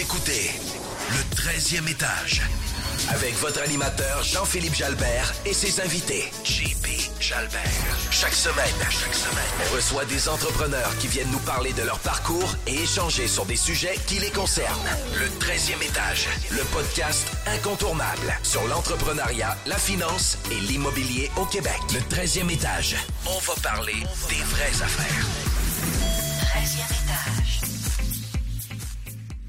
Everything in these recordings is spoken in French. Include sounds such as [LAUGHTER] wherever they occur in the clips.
Écoutez le 13e étage avec votre animateur Jean-Philippe Jalbert et ses invités JP Jalbert. Chaque semaine, chaque semaine, on reçoit des entrepreneurs qui viennent nous parler de leur parcours et échanger sur des sujets qui les concernent. Le 13e étage, le podcast incontournable sur l'entrepreneuriat, la finance et l'immobilier au Québec. Le 13e étage, on va parler des vraies affaires.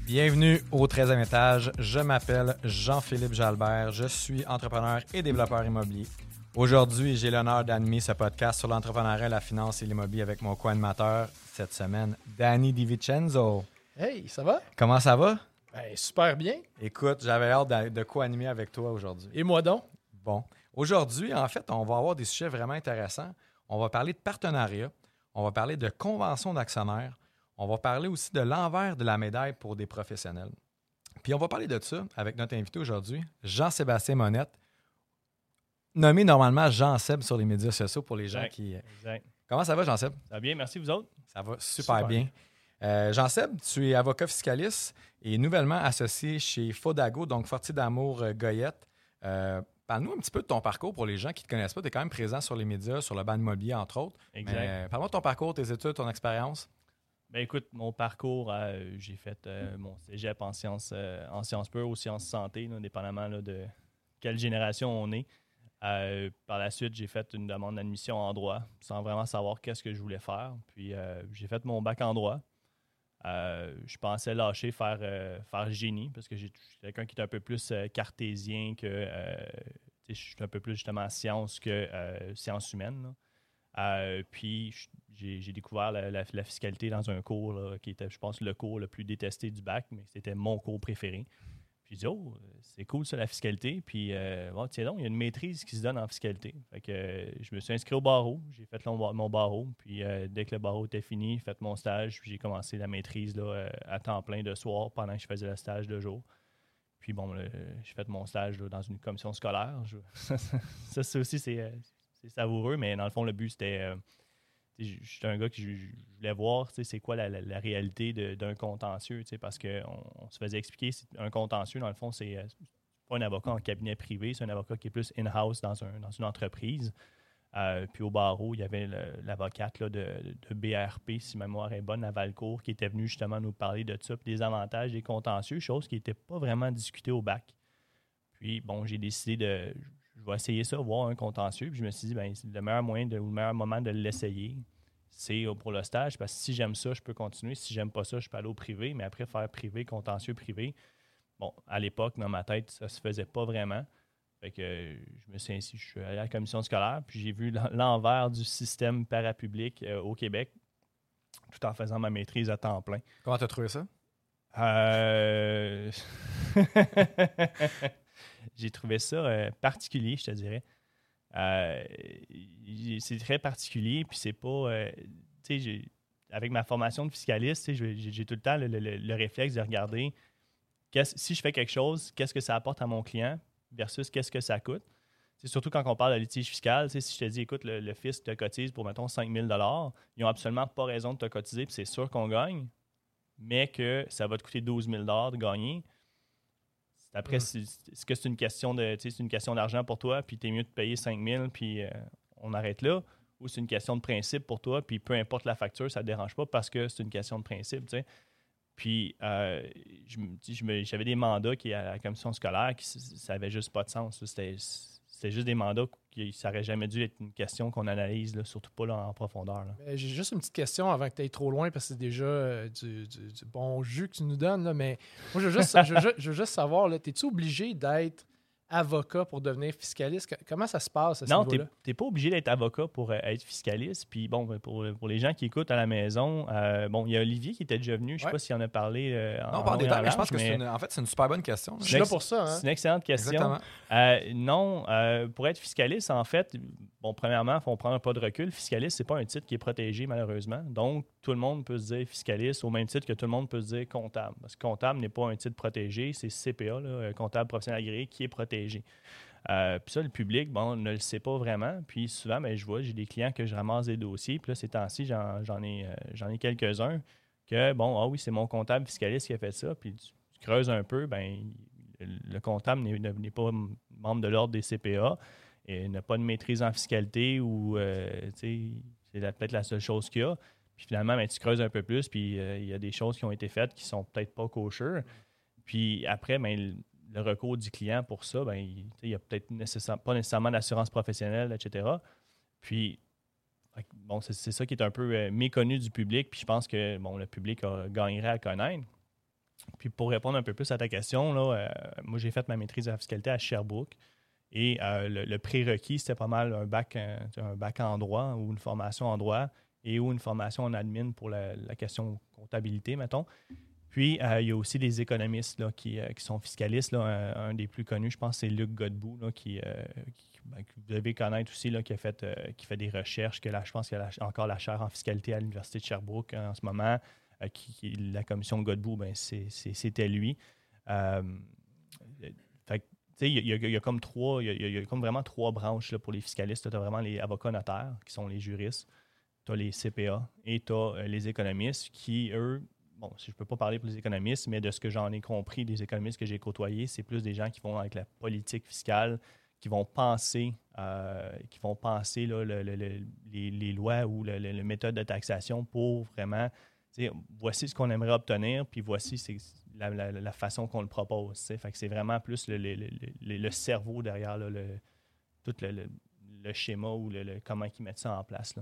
Bienvenue au 13e étage. Je m'appelle Jean-Philippe Jalbert. Je suis entrepreneur et développeur immobilier. Aujourd'hui, j'ai l'honneur d'animer ce podcast sur l'entrepreneuriat, la finance et l'immobilier avec mon co-animateur cette semaine, Danny DiVincenzo. Hey, ça va? Comment ça va? Ben, super bien. Écoute, j'avais hâte de, de co-animer avec toi aujourd'hui. Et moi donc? Bon. Aujourd'hui, en fait, on va avoir des sujets vraiment intéressants. On va parler de partenariat. On va parler de convention d'actionnaires. On va parler aussi de l'envers de la médaille pour des professionnels. Puis on va parler de ça avec notre invité aujourd'hui, Jean-Sébastien Monette, nommé normalement Jean-Seb sur les médias sociaux pour les gens Exact. qui... Exact. Comment ça va, Jean-Seb? Ça va bien, merci vous autres? Ça va super, Super bien. bien. Euh, Jean-Seb, tu es avocat fiscaliste et nouvellement associé chez Fodago, donc Fortier d'Amour euh, Goyette. Euh, Parle-nous un petit peu de ton parcours pour les gens qui ne te connaissent pas. Tu es quand même présent sur les médias, sur le banc immobilier, entre autres. Exact. Euh, Parle-moi de ton parcours, tes études, ton expérience. Ben écoute, mon parcours, euh, j'ai fait euh, mon cégep en sciences, euh, en sciences pures ou sciences santé, là, dépendamment là, de quelle génération on est. Euh, par la suite, j'ai fait une demande d'admission en droit sans vraiment savoir qu'est-ce que je voulais faire. Puis j'ai fait mon bac en droit. Je pensais lâcher faire, faire génie parce que j'ai- je suis quelqu'un qui est un peu plus cartésien que je suis un peu plus justement sciences que sciences humaines. puis je- j'ai découvert la, fiscalité dans un cours qui était, je pense, le cours le plus détesté du bac, mais c'était mon cours préféré. Puis j'ai dit, oh, c'est cool ça, la fiscalité. Puis, euh, bon, tiens donc, il y a une maîtrise qui se donne en fiscalité. Fait que euh, je me suis inscrit au barreau, j'ai fait mon, barreau. Puis euh, dès que le barreau était fini, j'ai fait mon stage, puis j'ai commencé la maîtrise là, à temps plein de soir pendant que je faisais le stage de jour. Puis bon, j'ai fait mon stage là, dans une commission scolaire. [LAUGHS] Ça, ça aussi, c'est savoureux, mais dans le fond, le but, c'était. J'étais un gars qui je- voulais voir c'est quoi la, réalité d'un contentieux, parce qu'on on se faisait expliquer un contentieux, dans le fond, c'est euh, c'est pas un avocat en cabinet privé, c'est un avocat qui est plus in-house dans, un- dans une entreprise. Euh, puis au barreau, il y avait l'avocate de, de BRP, si ma mémoire est bonne, à Valcourt, qui était venue justement nous parler de ça, puis des avantages des contentieux, chose qui n'était pas vraiment discutée au bac. Puis, bon, j'ai décidé de. Vais essayer ça, voir un contentieux. Puis je me suis dit, ben, le meilleur moyen de, ou le meilleur moment de l'essayer, c'est pour le stage. Parce que si j'aime ça, je peux continuer. Si j'aime pas ça, je peux aller au privé. Mais après, faire privé, contentieux privé, bon, à l'époque, dans ma tête, ça se faisait pas vraiment. Fait que je me suis ainsi, je suis allé à la commission scolaire, puis j'ai vu l'en- l'envers du système parapublic euh, au Québec, tout en faisant ma maîtrise à temps plein. Comment tu as trouvé ça? Euh, [LAUGHS] J'ai trouvé ça euh, particulier, je te dirais. Euh, c'est très particulier, puis c'est pas. euh, tu sais, avec ma formation de fiscaliste, j'ai tout le temps le, le- le- le réflexe de regarder si je fais quelque chose, qu'est-ce que ça apporte à mon client versus qu'est-ce que ça coûte. C'est surtout quand on parle de litige fiscal, si je te dis, écoute, le, le fisc te cotise pour, mettons, 5 000 ils n'ont absolument pas raison de te cotiser, puis c'est sûr qu'on gagne, mais que ça va te coûter 12 000 de gagner. Après, Mm. est-ce que c'est une question de, c'est une question d'argent pour toi, puis tu es mieux de payer 5 000, puis euh, on arrête là, ou c'est une question de principe pour toi, puis peu importe la facture, ça ne te dérange pas parce que c'est une question de principe, tu sais? Puis, euh, j'avais des mandats qui, à la commission scolaire, qui ça n'avait juste pas de sens. C'était c'était juste des mandats qui ça n'aurait jamais dû être une question qu'on analyse, surtout pas en profondeur. Mais J'ai juste une petite question avant que tu ailles trop loin parce que c'est déjà euh, du, du- bon jus que tu nous donnes. là, mais moi, je veux juste, je veux je veux juste savoir, es-tu obligé d'être avocat pour devenir fiscaliste? Comment ça se passe à ce Non, tu niveau-là? n'es pas obligé d'être avocat pour euh, être fiscaliste. Puis bon, ben, pour, pour les gens qui écoutent à la maison, euh, bon, il y a Olivier qui était déjà venu. Je ne sais Ouais. pas s'il en a parlé. euh, Non, en et en temps, mais je pense que c'est une, en fait, c'est une super bonne question. Je suis là pour ça. Hein? C'est une excellente question. Exactement. Euh, non, euh, pour être fiscaliste, en fait, bon, premièrement, il faut prendre un pas de recul. Fiscaliste, c'est pas un titre qui est protégé, malheureusement. Donc, tout le monde peut se dire fiscaliste au même titre que tout le monde peut se dire comptable. Parce que comptable n'est pas un titre protégé, c'est CPA, là, comptable professionnel agréé, qui est protégé. Euh, puis ça, le public, bon, ne le sait pas vraiment. Puis souvent, ben, je vois, j'ai des clients que je ramasse des dossiers. Puis là, ces temps-ci, j'en, j'en ai, euh, ai quelques-uns que, bon, ah oui, c'est mon comptable fiscaliste qui a fait ça. Puis tu, creuses un peu, ben, le comptable n'est n'est pas membre de l'ordre des CPA et n'a pas de maîtrise en fiscalité ou euh, c'est peut-être la seule chose qu'il y a. Puis finalement, ben, tu creuses un peu plus, puis euh, il y a des choses qui ont été faites qui sont peut-être pas kosher. Puis après, ben, le, recours du client pour ça, ben, il tu sais, il y a peut-être pas nécessairement d'assurance professionnelle, etc. Puis, bon, c'est ça qui est un peu euh, méconnu du public, puis je pense que bon, le public gagnerait à connaître. Puis pour répondre un peu plus à ta question, là, euh, moi j'ai fait ma maîtrise de la fiscalité à Sherbrooke. Et le, prérequis, c'était pas mal un bac, un bac en droit ou une formation en droit et ou une formation en admin pour la, question comptabilité, mettons. Puis, euh, il y a aussi des économistes là, qui, euh, qui sont fiscalistes. là. Un, des plus connus, je pense, c'est Luc Godbout, là, qui, euh, ben, que vous devez connaître aussi, qui, a fait, qui fait des recherches, que là, je pense qu'il a encore la chaire en fiscalité à l'Université de Sherbrooke hein, en ce moment. qui, la commission Godbout, ben, c'était lui. Il y, a- comme trois, il y y a- comme vraiment trois branches pour les fiscalistes. Tu as vraiment les avocats notaires, qui sont les juristes. Tu as les CPA et tu as les économistes qui, eux, bon, je ne peux pas parler pour les économistes, mais de ce que j'en ai compris des économistes que j'ai côtoyés, c'est plus des gens qui vont avec la politique fiscale, qui vont penser, euh, qui vont penser là, le- le- le- les, les lois ou le- le- les méthodes de taxation pour vraiment, voici ce qu'on aimerait obtenir, puis voici la, la- la façon qu'on le propose. Fait que c'est vraiment plus le, cerveau derrière là, tout le, schéma ou comment ils mettent ça en place.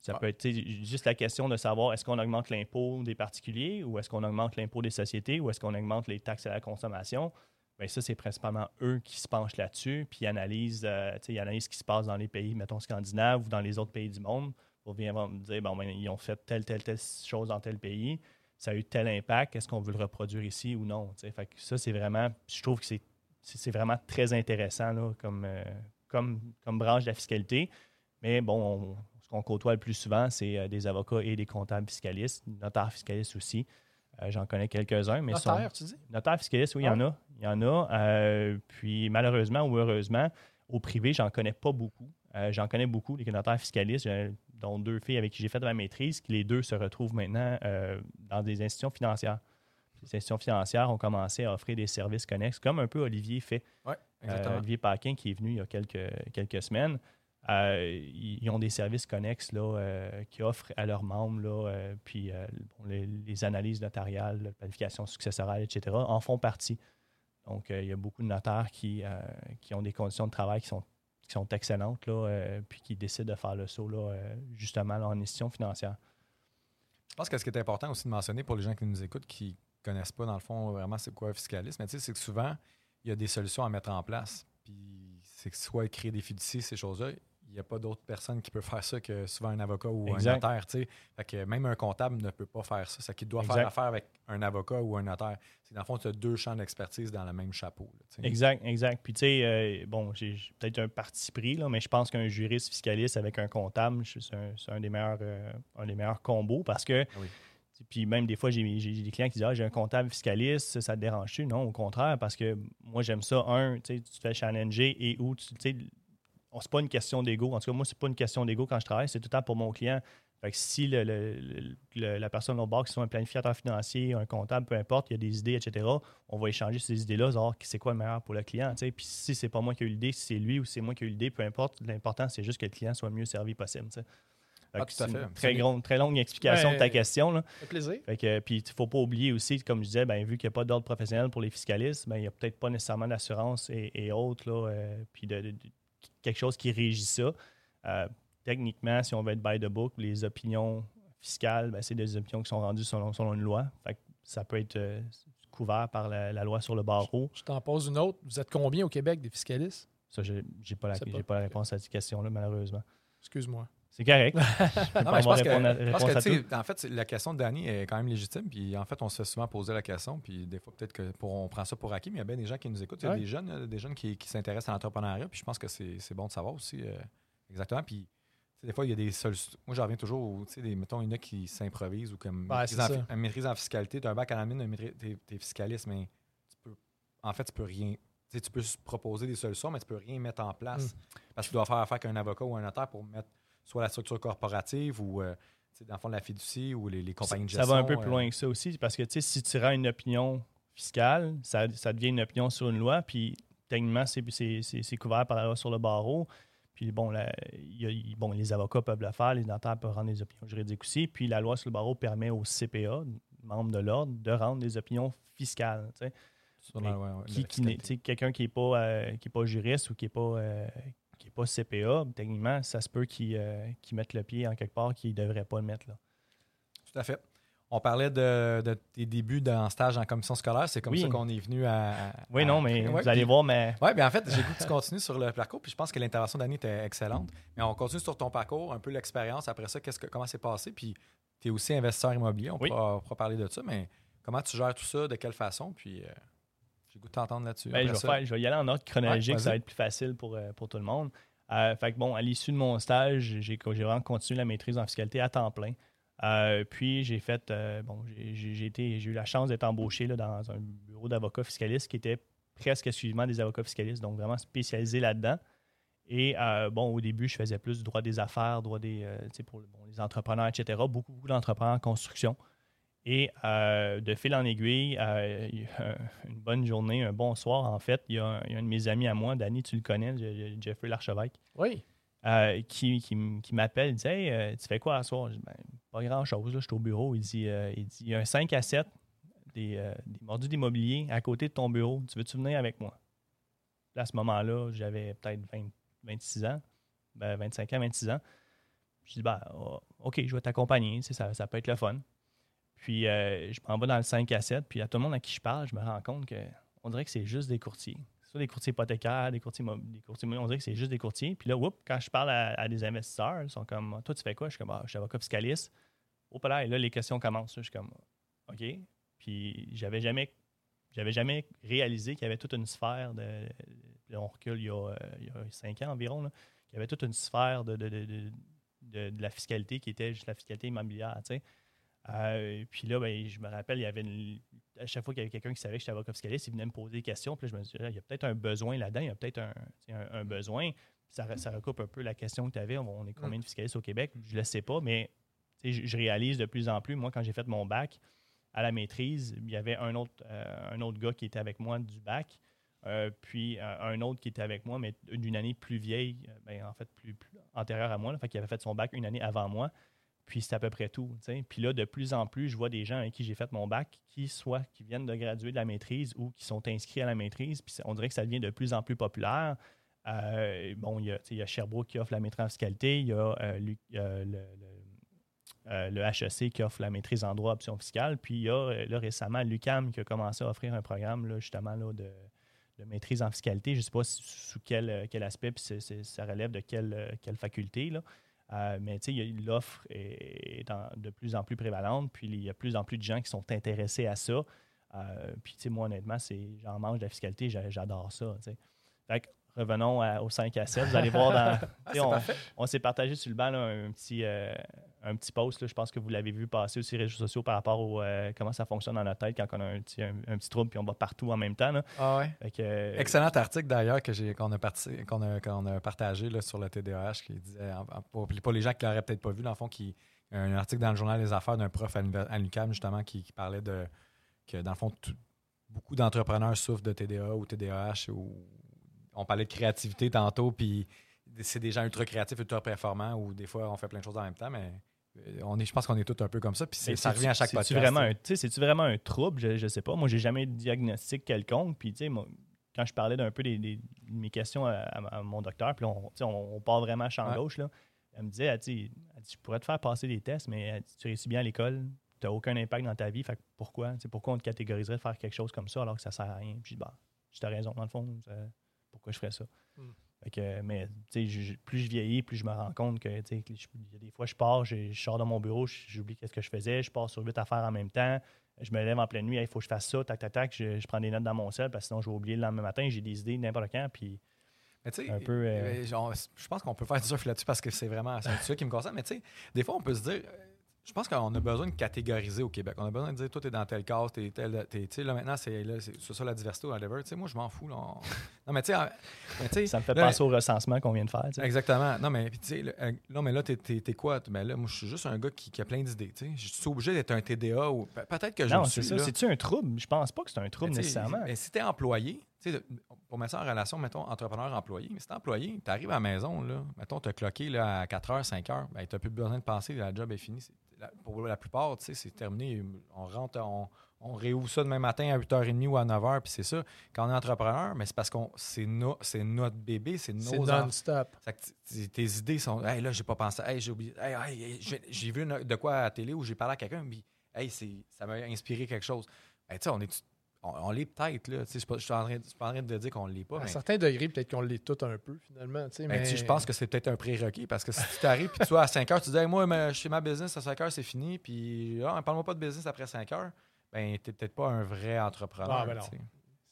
Ça Ah. peut être juste la question de savoir est-ce qu'on augmente l'impôt des particuliers ou est-ce qu'on augmente l'impôt des sociétés ou est-ce qu'on augmente les taxes à la consommation? Bien, ça, c'est principalement eux qui se penchent là-dessus, puis ils analysent, euh, ils analysent ce qui se passe dans les pays, mettons, scandinaves ou dans les autres pays du monde pour venir me dire, bon, ben, ils ont fait telle, telle, telle chose dans tel pays, ça a eu tel impact, est-ce qu'on veut le reproduire ici ou non? Fait que ça, c'est vraiment, je trouve que c'est, vraiment très intéressant là, comme, euh, comme, comme branche de la fiscalité. Mais bon, on- ce qu'on côtoie le plus souvent, c'est euh, des avocats et des comptables fiscalistes, notaires fiscalistes aussi. Euh, J'en connais quelques-uns, mais sont- Notaire, tu dis? Notaire fiscaliste, oui, il y en a. Il y en a. Euh, puis malheureusement ou heureusement, au privé, j'en connais pas beaucoup. J'en connais beaucoup, les notaires fiscalistes, dont deux filles avec qui j'ai fait ma maîtrise, qui les deux se retrouvent maintenant euh, dans des institutions financières. Les institutions financières ont commencé à offrir des services connexes, comme un peu Olivier fait. Oui, Euh, exactement. Olivier Paquin, qui est venu il y a quelques, quelques semaines, ils ils ont des services connexes là, euh, qui offrent à leurs membres, là, euh, puis euh, les, analyses notariales, la planification successorale, etc., en font partie. Donc, euh, il y a beaucoup de notaires qui, euh, qui ont des conditions de travail qui sont, qui sont excellentes, là, euh, puis qui décident de faire le saut, là, euh, justement, en institution financière. Je pense que ce qui est important aussi de mentionner pour les gens qui nous écoutent, qui ne connaissent pas, dans le fond, vraiment c'est quoi un fiscalisme, c'est que souvent, il y a des solutions à mettre en place. Puis c'est que soit créer des fiducies, ces choses-là, il n'y a pas d'autre personne qui peut faire ça que souvent un avocat ou Exact. un notaire. Fait que même un comptable ne peut pas faire ça. C'est qu'il doit Exact. faire affaire avec un avocat ou un notaire. C'est dans le fond, tu as deux champs d'expertise dans le même chapeau. là. Exact, exact. Puis, tu sais, euh, bon, j'ai peut-être un parti pris, là, mais je pense qu'un juriste fiscaliste avec un comptable, c'est un, un des meilleurs, euh, un des meilleurs combos parce que. Ah oui. Puis même des fois, j'ai des clients qui disent Ah, j'ai un comptable fiscaliste, ça, te dérange-tu? Non, au contraire, parce que moi, j'aime ça. Un, tu sais, tu te fais challenger et où, tu tu sais, on- c'est pas une question d'ego. En tout cas, moi, c'est pas une question d'ego quand je travaille, c'est tout le temps pour mon client. Fait que si le- le- le- le- la personne au bord, qui soit un planificateur financier, un comptable, peu importe, il y a des idées, etc., on va échanger ces idées-là, savoir c'est quoi le meilleur pour le client. tu sais. Puis si c'est pas moi qui ai eu l'idée, si c'est lui ou c'est moi qui ai eu l'idée, peu importe, l'important, c'est juste que le client soit le mieux servi possible. Ah, fait. Très, grande- très longue explication Ouais. de ta question. Là. Fait plaisir. Fait que, puis, il ne faut pas oublier aussi, comme je disais, ben, vu qu'il n'y a pas d'ordre professionnel pour les fiscalistes, ben, il n'y a peut-être pas nécessairement d'assurance et, et autres, là, euh, puis de, de- de- quelque chose qui régit ça. Euh, techniquement, si on veut être by the book, les opinions fiscales, ben, c'est des opinions qui sont rendues selon, selon une loi. Fait que ça peut être euh, couvert par la, la loi sur le barreau. Je t'en pose une autre. Vous êtes combien au Québec des fiscalistes? Ça, j'ai pas, la- pas la réponse à cette question-là, malheureusement. Excuse-moi. C'est correct. [LAUGHS] Non, mais je pense que, à- je pense que, à tu en fait, la question de Danny est quand même légitime. Puis en fait, on se fait souvent poser la question. Puis des fois, peut-être que pour, on prend ça pour acquis, mais il y a bien des gens qui nous écoutent. Il y a des jeunes, euh, des jeunes qui, qui s'intéressent à l'entrepreneuriat. Puis je pense que c'est bon de savoir aussi. euh, exactement. Puis tu des fois, il y a des solutions. Moi, je reviens toujours, au- tu sais, des, mettons, il y en a qui s'improvisent ou comme Ouais, maîtrise, en, ça. fi- une maîtrise en fiscalité. Tu as un bac admin, une maîtrise- t'es t'es fiscaliste, mais tu peux, en fait, tu peux rien. tu tu peux proposer des solutions, mais tu peux rien mettre en place. Mm. Parce que tu dois faire affaire avec un avocat ou un notaire pour mettre soit la structure corporative ou, euh, dans le fond, la fiducie ou les, les compagnies de ça gestion. va un peu euh, plus loin que ça aussi, parce que si tu rends une opinion fiscale, ça, ça devient une opinion sur une loi, puis techniquement, c'est, couvert par la loi sur le barreau. Puis bon, la- il y a- il- bon, les avocats peuvent le faire, les notaires peuvent rendre des opinions juridiques aussi. Puis la loi sur le barreau permet au CPA, membres de l'ordre, de rendre des opinions fiscales. Sur la- ouais, Qui, quelqu'un qui n'est pas, euh, qui est pas juriste ou qui n'est pas, euh, pas CPA, techniquement, ça se peut euh, qu'il mette le pied en quelque part qu'il ne devrait pas le mettre. Là. Tout à fait. On parlait de, de tes débuts en stage en commission scolaire. C'est comme Oui. ça qu'on est venu à. Oui, non, mais Ouais, vous allez voir, mais Oui, bien en fait, j'ai goût que tu continues sur le parcours, puis je pense que l'intervention d'Annie était excellente. Mais on continue sur ton parcours, un peu l'expérience. Après ça, qu'est-ce que, comment c'est passé? Puis tu es aussi investisseur immobilier, on Oui. pourra, on pourra parler de ça, mais comment tu gères tout ça, de quelle façon? Puis euh, j'ai goût de t'entendre là-dessus. Ben, je, vais je y aller en ordre chronologique, Ouais, ça va être plus facile pour, euh, pour tout le monde. Euh, fait que bon, à l'issue de mon stage, j'ai vraiment continué la maîtrise en fiscalité à temps plein. Euh, puis j'ai fait, euh, bon, j'ai- eu la chance d'être embauché là, dans un bureau d'avocats fiscalistes qui était presque exclusivement des avocats fiscalistes, donc vraiment spécialisé là-dedans. Et bon, au début, je faisais plus du droit des affaires, droit des, pour les entrepreneurs, etc. Beaucoup, beaucoup d'entrepreneurs en construction. Et euh, de fil en aiguille, euh, [LAUGHS] une bonne journée, un bon soir, en fait, il y a un, il y a un de mes amis à moi, Danny, tu le connais, Je- Jeffrey Larchevêque, Oui. euh, qui, qui m'appelle, il dit Hey, tu fais quoi à soir? Je dis, Ben, pas grand-chose, je suis au bureau. Il dit, il dit Il y a un 5 à 7 des, des mordus d'immobilier à côté de ton bureau. Tu veux-tu venir avec moi? Là, à ce moment-là, j'avais peut-être 20 26 ans, ben, 25 ans, 26 ans. Je dis ben, oh, OK, je vais t'accompagner, ça, ça peut être le fun. Puis euh, je m'en vais dans le 5 à 7, puis à tout le monde à qui je parle, je me rends compte que on dirait que c'est juste des courtiers. Soit des courtiers hypothécaires, des courtiers, des courtiers on dirait que c'est juste des courtiers. Puis là, quand je parle à, des investisseurs, ils sont comme Toi, tu fais quoi? Je suis comme ah, je suis avocat fiscaliste. Hop là, et là, les questions commencent. Je suis comme OK. Puis j'avais jamais j'avais jamais réalisé qu'il y avait toute une sphère de. on recule il y a, euh, il y a cinq ans environ, qu'il y avait toute une sphère de- de- de- de la fiscalité qui était juste la fiscalité immobilière. tu sais. Euh, puis là, ben, je me rappelle, il y avait une- à chaque fois qu'il y avait quelqu'un qui savait que j'étais avocat fiscaliste, il venait me poser des questions. Puis là, je me disais, il y a peut-être un besoin là-dedans, il y a peut-être un, besoin. Ça, ça recoupe un peu la question que tu avais. On est combien de fiscalistes au Québec? Je ne le sais pas, mais je, je réalise de plus en plus. Moi, quand j'ai fait mon bac à la maîtrise, il y avait un autre, euh, un autre gars qui était avec moi du bac. Euh, puis un autre qui était avec moi, mais d'une année plus vieille, ben, en fait plus, plus antérieure à moi, là, fait qu'il avait fait son bac une année avant moi. Puis c'est à peu près tout. Puis là, de plus en plus, je vois des gens avec qui j'ai fait mon bac qui soit qui viennent de graduer de la maîtrise ou qui sont inscrits à la maîtrise. Puis on dirait que ça devient de plus en plus populaire. Euh, bon, il y, a, Sherbrooke qui offre la maîtrise en fiscalité, il y a, euh, euh, le, HEC qui offre la maîtrise en droit option fiscale. Puis il y a là, récemment l'UCAM qui a commencé à offrir un programme là, justement là, de, maîtrise en fiscalité. Je ne sais pas sous quel, aspect, puis ça relève de quelle, quelle faculté. Là. Euh, mais l'offre est, est de plus en plus prévalente, puis il y a de plus en plus de gens qui sont intéressés à ça. Euh, puis moi, honnêtement, j'en mange de la fiscalité, j'a- j'adore ça. Fait revenons à- au 5 à 7. Vous allez voir dans. [LAUGHS] [LAUGHS] Ah, on, s'est partagé sur le banc là, un, petit, euh, un petit post. là. je pense que vous l'avez vu passer aussi sur les réseaux sociaux par rapport au euh, comment ça fonctionne dans notre tête quand on a un petit, un, un petit trouble puis on va partout en même temps. là. Ah ouais. Fait que, euh, Excellent article d'ailleurs que j'ai qu'on a, parti- qu'on a, qu'on a partagé là, sur le TDAH qui disait, pour, pour les gens qui l'auraient peut-être pas vu, dans le fond, qui, un article dans le journal des affaires d'un prof à l'UQAM justement qui, qui parlait de que dans le fond, tout- beaucoup d'entrepreneurs souffrent de TDA ou TDAH. Ou, on parlait de créativité tantôt, puis c'est des gens ultra créatifs, ultra performants, ou des fois on fait plein de choses en même temps, mais euh, on est, je pense qu'on est tous un peu comme ça, puis ça revient à chaque podcast. C'est-tu vraiment un trouble? Je ne sais pas. Moi, j'ai jamais eu de diagnostic quelconque. Puis, tu sais, quand je parlais d'un peu des, des- de mes questions à, à- à mon docteur, puis on, on, on part vraiment à champ Ouais. gauche, là, elle me disait, elle dit, elle dit, je pourrais te faire passer des tests, mais elle dit, tu réussis bien à l'école, tu n'as aucun impact dans ta vie, fait pourquoi? Pourquoi on te catégoriserait de faire quelque chose comme ça alors que ça sert à rien? Puis, je dis, bah, tu as raison, dans le fond, ça- pourquoi je ferais ça? Hmm. Fait que, mais je- plus je vieillis, plus je me rends compte que je- des fois, je pars, je, je sors de mon bureau, j'oublie qu'est-ce que je faisais, je pars sur huit affaires en même temps, je me lève en pleine nuit, il faut que je fasse ça, tac, tac, tac, je, prends des notes dans mon sel parce que sinon je vais oublier le lendemain matin, j'ai des idées n'importe quand, puis Mais tu sais, euh, euh, je pense qu'on peut faire du surf là-dessus parce que c'est vraiment un [LAUGHS] sujet qui me concerne. Mais tu sais, des fois, on peut se dire, euh, Je pense qu'on a besoin de catégoriser au Québec. On a besoin de dire, toi, t'es dans tel cas, t'es tel. Tu sais, là, maintenant, c'est ça la diversité ou whatever. Tu sais, moi, je m'en fous. Là, on- [LAUGHS] Non, mais tu sais, mais Ça me fait là, penser au recensement qu'on vient de faire. Exactement. Non, mais tu sais, là, euh, mais là, t'es, quoi? Ben là, moi, je suis juste un gars qui, qui a plein d'idées. Tu sais. Je suis obligé d'être un TDA ou pe- peut-être que je Non, c'est ça. C'est-tu un trouble? Je pense pas que c'est un Mais trouble nécessairement. mais si t'es employé, de- pour mettre ça en relation, mettons, entrepreneur-employé, mais si t'es employé, t'arrives à la maison, là, mettons, t'as cloqué là, à 4 h, 5 h, ben, t'as plus besoin de penser, la job est finie. C'est- la- pour la plupart, tu sais, c'est terminé. On rentre, on, on réouvre ça demain matin à 8h30 ou à 9h, puis c'est ça. Quand on est entrepreneur, mais c'est parce que c'est no- c'est notre bébé, c'est C'est nos enfants. non-stop. Tes idées sont Hey, là, j'ai pas pensé. Hey, j'ai oublié. Hey, hey, hey, j'ai- vu une- de quoi à la télé où j'ai parlé à quelqu'un, puis hey, c'est- ça m'a inspiré quelque chose. Ben, tu sais, on est. On, on l'est peut-être, là. Tu sais, Je suis pas- je suis en train- je suis pas en train de dire qu'on l'est pas. À un Mais, certain degré, peut-être qu'on l'est tout un peu, finalement. tu sais, ben, mais... tu je pense que c'est peut-être un prérequis parce que si tu t'arrives puis tu vois à 5 heures, tu dis Hey, moi, ma- chez ma business, à 5 heures, c'est fini, puis ah, parle-moi pas de business après 5 heures, ben, t'es peut-être pas un vrai entrepreneur. Ah, ben tu.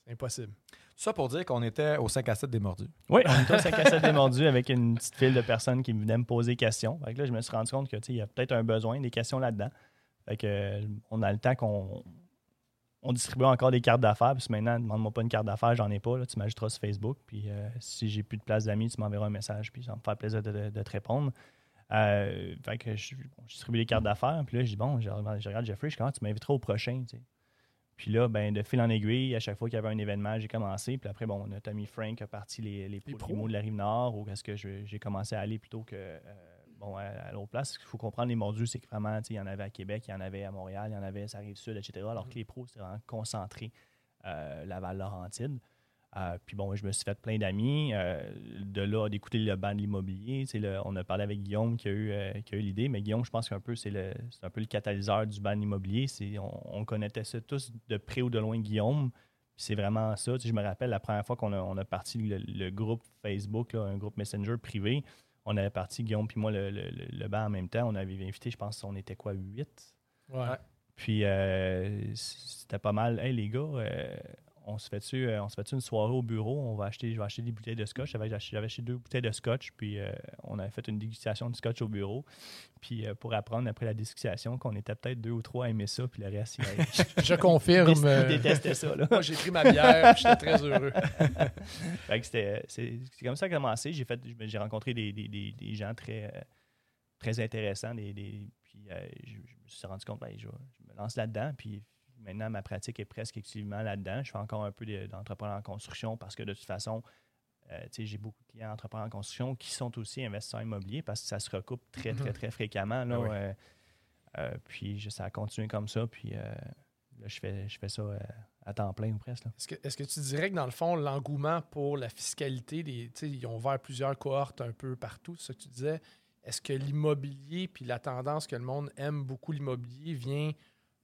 C'est impossible. Ça pour dire qu'on était au 5 à 7 des mordus. Oui, on était au 5 à 7 démordu avec une petite file de personnes qui venaient me poser des questions. Fait que là, je me suis rendu compte que, tu sais, il y a peut-être un besoin, des questions là-dedans. Fait que, on a le temps qu'on on distribue encore des cartes d'affaires. Puis maintenant, demande-moi pas une carte d'affaires, j'en ai pas. Là, tu m'ajouteras sur Facebook. Puis euh, si j'ai plus de place d'amis, tu m'enverras un message. Puis ça va me faire plaisir de, de- de te répondre. Euh, fait que je, bon, je distribue les cartes d'affaires. Puis là, je dis, bon, je regarde, je regarde Jeffrey, je dis, comment tu m'inviteras au prochain, tu sais. Puis là, ben, de fil en aiguille, à chaque fois qu'il y avait un événement, j'ai commencé. Puis après, bon, notre ami Frank a parti les, les, pros. primo de la Rive-Nord, où est-ce que j'ai commencé à aller plutôt que euh, bon, à, à l'autre place. Ce qu'il faut comprendre, les mordus, c'est que vraiment, il y en avait à Québec, il y en avait à Montréal, il y en avait à Rive-Sud, etc. Alors que les pros, c'est vraiment concentré euh, Laval-Laurentide. Euh, puis bon, je me suis fait plein d'amis. euh, de là, d'écouter le banc de l'immobilier. On a parlé avec Guillaume qui a eu, euh, eu l'idée, mais Guillaume, je pense qu'un peu, c'est un peu le catalyseur du banc de l'immobilier. On, on connaissait ça tous de près ou de loin, Guillaume. C'est vraiment ça. Tu sais, je me rappelle la première fois qu'on a, on a parti le, le groupe Facebook, là, un groupe Messenger privé. On avait parti, Guillaume puis moi, le, le, le- en même temps. On avait invité, je pense, on était quoi, huit? Ouais. Ouais. Puis euh, c'était pas mal. Hey les gars, euh, on se fait-tu euh, fait une soirée au bureau, on va acheter, je vais acheter des bouteilles de scotch. J'avais acheté, deux bouteilles de scotch, puis euh, on avait fait une dégustation de scotch au bureau. Puis euh, pour apprendre après la dégustation qu'on était peut-être deux ou trois à aimer ça, puis le reste, il, [LAUGHS] Je confirme. il détestait ça. Là. Moi, j'ai pris ma bière, puis j'étais très heureux. [LAUGHS] Fait que c'était- c'est comme ça que ça a commencé. J'ai fait, j'ai rencontré des, des- des- des gens très, très intéressants. Des, des- puis euh, je, je me suis rendu compte, ben, je, je me lance là-dedans. Puis maintenant, ma pratique est presque exclusivement là-dedans. Je fais encore un peu de- d'entrepreneur en construction parce que de toute façon, euh, j'ai beaucoup de clients entrepreneurs en construction qui sont aussi investisseurs immobiliers parce que ça se recoupe très, très, très fréquemment. Là, Ah oui. euh, euh, puis je- ça a continué comme ça. Puis euh, là, je fais, je fais ça à temps plein ou presque. Est-ce que, est-ce que tu dirais que dans le fond, l'engouement pour la fiscalité, ils ont ouvert plusieurs cohortes un peu partout, c'est ça que tu disais. Est-ce que l'immobilier puis la tendance que le monde aime beaucoup l'immobilier vient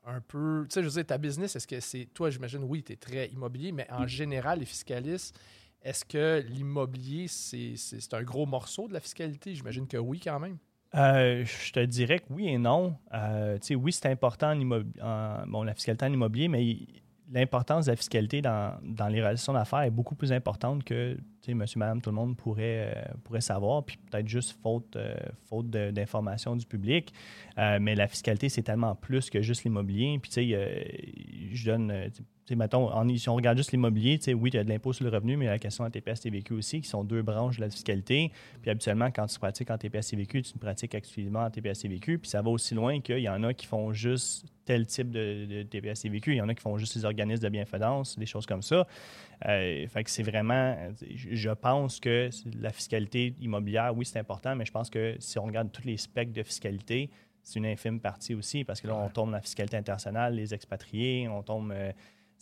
un peu. Tu sais, je veux dire, ta business, est-ce que c'est. Toi, j'imagine, oui, tu es très immobilier, mais en général, les fiscalistes, est-ce que l'immobilier, c'est, un gros morceau de la fiscalité? J'imagine que oui, quand même. Euh, je te dirais que oui et non. Euh, tu sais, oui, c'est important en en- bon, la fiscalité en immobilier, mais l'importance de la fiscalité dans, dans les relations d'affaires est beaucoup plus importante que monsieur, madame, tout le monde pourrait, euh, pourrait savoir, puis peut-être juste faute, euh, faute d'information du public. Euh, mais la fiscalité, c'est tellement plus que juste l'immobilier. Puis, tu sais, euh, je donne, tu mettons, si on regarde juste l'immobilier, tu sais, oui, il y a de l'impôt sur le revenu, mais il y a la question en TPS TVQ aussi, qui sont deux branches de la fiscalité. Puis habituellement, quand tu pratiques en TPS TVQ, tu pratiques exclusivement en TPS TVQ. Puis ça va aussi loin qu'il y en a qui font juste tel type de, de TPS TVQ. Il y en a qui font juste les organismes de bienfaisance, des choses comme ça. Euh, fait que c'est vraiment, je pense que la fiscalité immobilière, oui, c'est important, mais je pense que si on regarde tous les spectres de fiscalité, c'est une infime partie aussi, parce que là, on tombe dans la fiscalité internationale, les expatriés, on tombe. euh,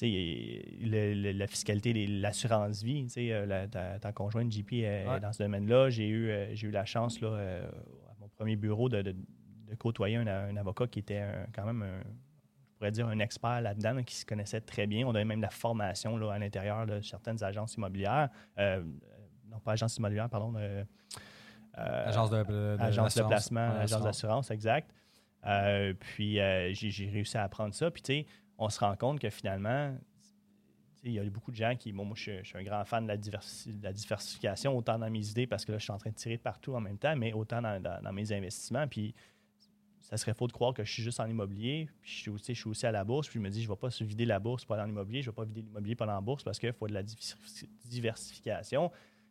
le- le- la fiscalité, l'assurance vie, tu sais, euh, la- ta, ta conjointe JP est Ouais. dans ce domaine-là. J'ai eu, euh, j'ai eu la chance, là, euh, à mon premier bureau, de, de- de côtoyer un, un avocat qui était un- quand même, un, je pourrais dire, un expert là-dedans, là, qui se connaissait très bien. On avait même la formation là, à l'intérieur de certaines agences immobilières. Euh, non, pas agences immobilières, pardon. euh, euh, Agence de, de- agence placement, agence assurance. d'assurance, exact. Euh, puis euh, j'ai réussi à apprendre ça. Puis tu sais, on se rend compte que finalement, il y a beaucoup de gens qui. Bon, moi, je, suis- je suis un grand fan de la, diversi- de la diversification, autant dans mes idées, parce que là, je suis en train de tirer partout en même temps, mais autant dans, dans- dans mes investissements. Puis ça serait faux de croire que je suis juste en immobilier, puis je suis aussi, à la bourse, puis je me dis, je ne vais pas vider la bourse pour aller en immobilier, je ne vais pas vider l'immobilier aller en bourse parce qu'il faut de la diversifi- diversification.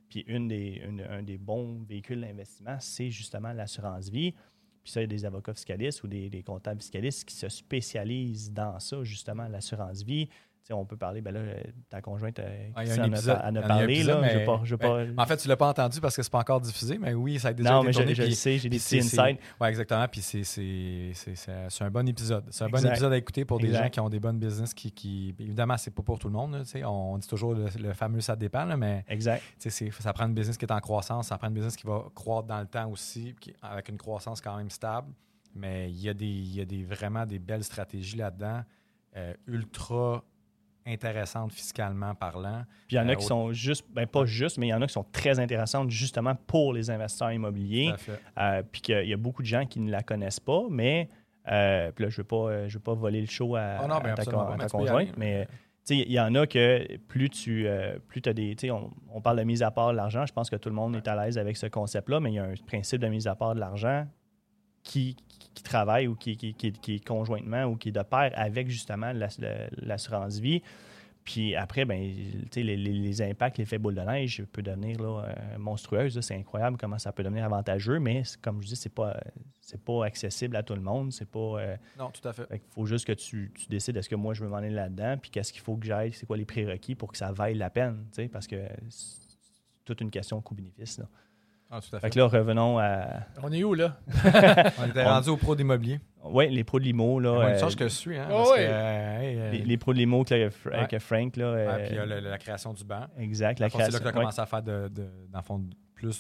Puis une des, un des bons véhicules d'investissement, c'est justement l'assurance vie. Puis ça, il y a des avocats fiscalistes ou des, des comptables fiscalistes qui se spécialisent dans ça, justement, l'assurance vie. On peut parler, ben là, euh, ta conjointe euh, Ah, qui il y a un en a, épisode- par- en a il y a un parlé, épisode, là. Je mais- vais pas- je en fait, tu l'as pas entendu parce que c'est pas encore diffusé, mais oui, ça a déjà non, été mais je, tourné, je le puis- sais, j'ai des petits insights. Oui, exactement. Puis c'est- c'est un bon épisode. C'est un bon épisode à écouter pour des gens qui ont des bonnes business qui, qui évidemment, c'est pas pour tout le monde. là, sais. on dit toujours le, le fameux ça dépend, là, mais Exact. ça prend une business qui est en croissance, ça prend une business qui va croître dans le temps aussi, qui- avec une croissance quand même stable. Mais il y a, des, il y a des, vraiment des belles stratégies là-dedans, euh, ultra intéressantes fiscalement parlant. Puis il y en Euh, a qui au- sont juste, ben pas juste, mais il y en a qui sont très intéressantes justement pour les investisseurs immobiliers. Euh, puis qu'il y a beaucoup de gens qui ne la connaissent pas, mais euh, puis là, je ne veux, pas, euh, veux pas voler le show à, Ah non, ben à ta, à conjointe, mais euh, il y en a que plus tu euh, plus as des. On, on parle de mise à part de l'argent. Je pense que tout le monde est à l'aise avec ce concept-là, mais il y a un principe de mise à part de l'argent qui, qui, travaille ou qui, qui, qui- qui est conjointement ou qui est de pair avec justement la- la- l'assurance vie. Puis après, ben, les, les- les impacts, l'effet boule de neige peut devenir là, euh, monstrueuse. là. C'est incroyable comment ça peut devenir avantageux, mais comme je dis, c'est pas, c'est pas accessible à tout le monde. C'est pas. euh, Non, tout à fait. qu'il faut juste que tu, tu décides est-ce que moi je veux m'en aller là-dedans, puis qu'est-ce qu'il faut que j'aille, c'est quoi les prérequis pour que ça vaille la peine, parce que c'est toute une question coût-bénéfice. Ah, tout à Fait fait. que là, revenons à [LAUGHS] On est où, là? On était rendu au pro d'immobilier. ouais, les pros de l'IMO. Là, Moi, une euh, chance que je suis. Hein, Oh, parce que, ouais. euh, hey, euh, les, les pros de l'IMO que, Ouais. que Frank. Là, ouais, euh, puis il y a le- la création du banc. exact, la fond, C'est là création. que tu as ouais. commencé à faire de, de, dans le fond, plus,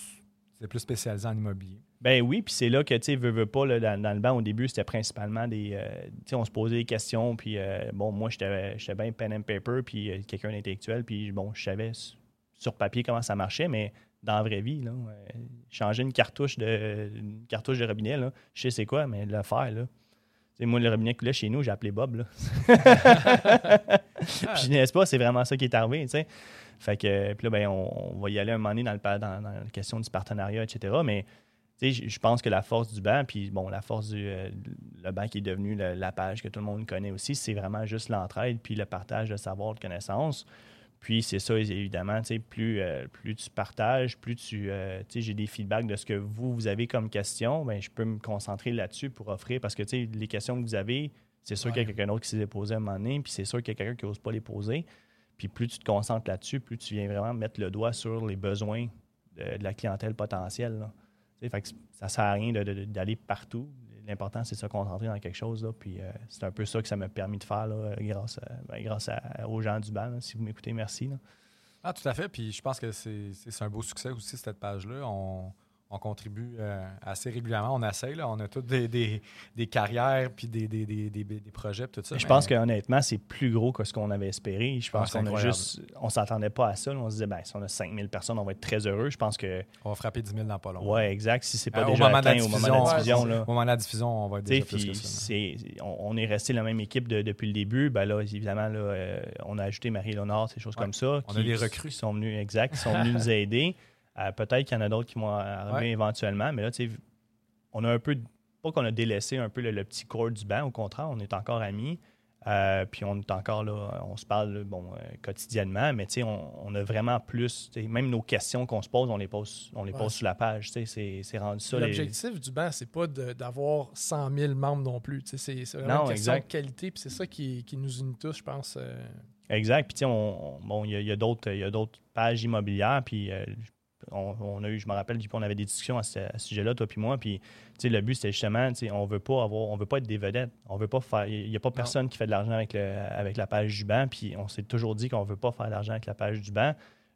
c'est plus spécialisé en immobilier. Ben oui, puis c'est là que, tu sais, veux, veux pas, là, dans, dans le banc, au début, c'était principalement des. euh, tu sais, on se posait des questions, puis euh, bon, moi, j'étais j'étais bien pen and paper, puis euh, quelqu'un d'intellectuel, puis bon, je savais sur papier comment ça marchait, mais dans la vraie vie, là, euh, changer une cartouche de, une cartouche de robinet, là, je sais c'est quoi, mais le faire, là. Moi, le robinet là chez nous, j'ai appelé Bob, là. [LAUGHS] Puis je n'est-ce pas, c'est vraiment ça qui est arrivé. Fait que, puis là, ben, on, on va y aller un moment donné dans, le, dans, dans la question du partenariat, etc. Mais, je- je pense que la force du banc, puis bon, la force du euh, le banc qui est devenu le- la page que tout le monde connaît aussi, c'est vraiment juste l'entraide puis le partage de savoir, de connaissances. Puis c'est ça, évidemment, plus, euh, plus tu partages, plus tu, euh, j'ai des feedbacks de ce que vous, vous avez comme question, ben, je peux me concentrer là-dessus pour offrir, parce que, les questions que vous avez, c'est sûr qu'il y a quelqu'un d'autre qui s'est les posé à un moment donné, puis c'est sûr qu'il y a quelqu'un qui n'ose pas les poser. Puis plus tu te concentres là-dessus, plus tu viens vraiment mettre le doigt sur les besoins de, de la clientèle potentielle. là. Fait que ça ne sert à rien d'aller partout. L'important, c'est de se concentrer dans quelque chose. Là, puis euh, c'est un peu ça que ça m'a permis de faire là, grâce, ben, grâce aux gens du banc. Si vous m'écoutez, merci. Ah, tout à fait. Puis je pense que c'est un beau succès aussi, cette page-là. On contribue euh, assez régulièrement. On essaye. Là. On a toutes des, des, des carrières, puis des, des, des, des, des projets, tout ça. Je mais- pense qu'honnêtement, c'est plus gros que ce qu'on avait espéré. Je Ah, pense qu'on a juste. On s'attendait pas à ça. là. On se disait, ben, si on a 5000 personnes, on va être très heureux. Je pense que. On va frapper 10 000 dans pas longtemps. Ouais, exact. Si c'est pas Euh, au déjà moment de la atteint au moment de la diffusion, là. Au moment de la diffusion, on va être déjà plus que ça. on, on est resté la même équipe de- depuis le début. Ben là, évidemment, là, euh, on a ajouté Marie-Léonard, ces choses Ouais. comme ça. On a des recrues. Qui sont venus, exact, qui sont venus nous aider. [LAUGHS] Peut-être qu'il y en a d'autres qui vont arriver Ouais. éventuellement, mais là, tu sais, on a un peu, pas qu'on a délaissé un peu le, le petit corps du banc, au contraire, on est encore amis. Euh, puis on est encore là, on se parle bon, euh, quotidiennement, mais tu sais, on, on a vraiment plus, même nos questions qu'on se pose, on les pose, on les Ouais. pose sur la page. tu sais, C'est rendu ça. les- L'objectif du banc, c'est pas d'avoir 100 000 membres non plus. Tu sais, C'est vraiment Non, une question exact. de qualité, puis c'est ça qui, qui nous unit tous, je pense. euh. Exact. Puis, tu sais, on- bon, il y a- il y a, d'autres, il y a d'autres pages immobilières. Puis, euh, on, on a eu, je me rappelle, on avait des discussions à ce, sujet-là, toi puis moi. Puis, le but, c'était justement, on veut pas avoir, on veut pas être des vedettes. On veut pas faire, il n'y a pas personne qui fait de l'argent avec, le, avec la page du banc. Puis, on s'est toujours dit qu'on veut pas faire de l'argent avec la page du banc.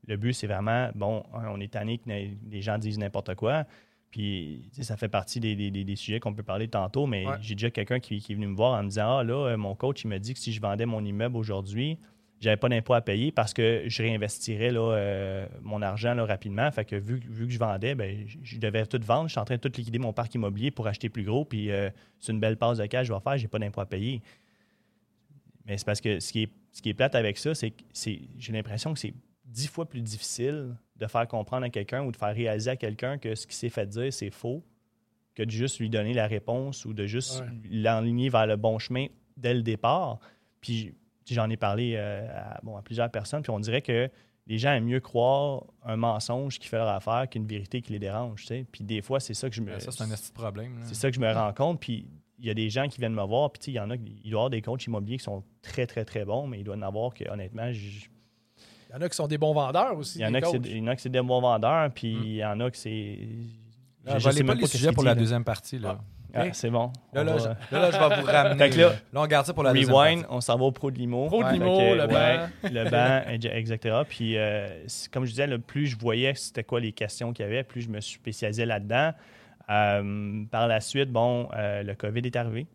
Le but, c'est vraiment, bon, on est tanné que les gens disent n'importe quoi. Puis, ça fait partie des, des- des- des sujets qu'on peut parler tantôt, mais Ouais. j'ai déjà quelqu'un qui, qui est venu me voir en me disant Ah, là, euh, mon coach, il m'a dit que si je vendais mon immeuble aujourd'hui, j'avais pas d'impôt à payer parce que je réinvestirais là, euh, mon argent là, rapidement. Fait que vu, vu que je vendais, ben, je, devais tout vendre. Je suis en train de tout liquider mon parc immobilier pour acheter plus gros. Puis euh, c'est une belle passe de cash que je vais faire, j'ai pas d'impôt à payer. Mais c'est parce que ce qui est, ce qui est plate avec ça, c'est que j'ai l'impression que c'est dix fois plus difficile de faire comprendre à quelqu'un ou de faire réaliser à quelqu'un que ce qui s'est fait dire, c'est faux que de juste lui donner la réponse ou de juste Ouais. l'enligner vers le bon chemin dès le départ. Puis j'en ai parlé euh, à, bon, à plusieurs personnes, puis on dirait que les gens aiment mieux croire un mensonge qui fait leur affaire qu'une vérité qui les dérange. tu sais. Puis des fois, c'est ça que je me. Ben, ça, c'est un petit problème. C'est ça que je me rends compte. Puis il y a des gens qui viennent me voir. Puis tu sais, il y en a, il doit y avoir des coachs immobiliers qui sont très, très, très bons, mais il doit y en avoir que, honnêtement, je- Il y en a qui sont des bons vendeurs aussi. il y en a coachs. il y en a que c'est des bons vendeurs, puis Mm. il y en a que c'est. Je pas même les sujets pour dit, la là. deuxième partie. Là, Ah, c'est bon. Là, là, va- je, là, là, je vais vous ramener. Fait là- là, on garde ça pour la Rewind, on s'en va au pro de limo. Pro de limo, que, le ouais, banc. le banc, etc. Puis, euh, comme je disais, le plus je voyais c'était quoi les questions qu'il y avait, plus je me spécialisais là-dedans. Euh, par la suite, bon, euh, le COVID est arrivé.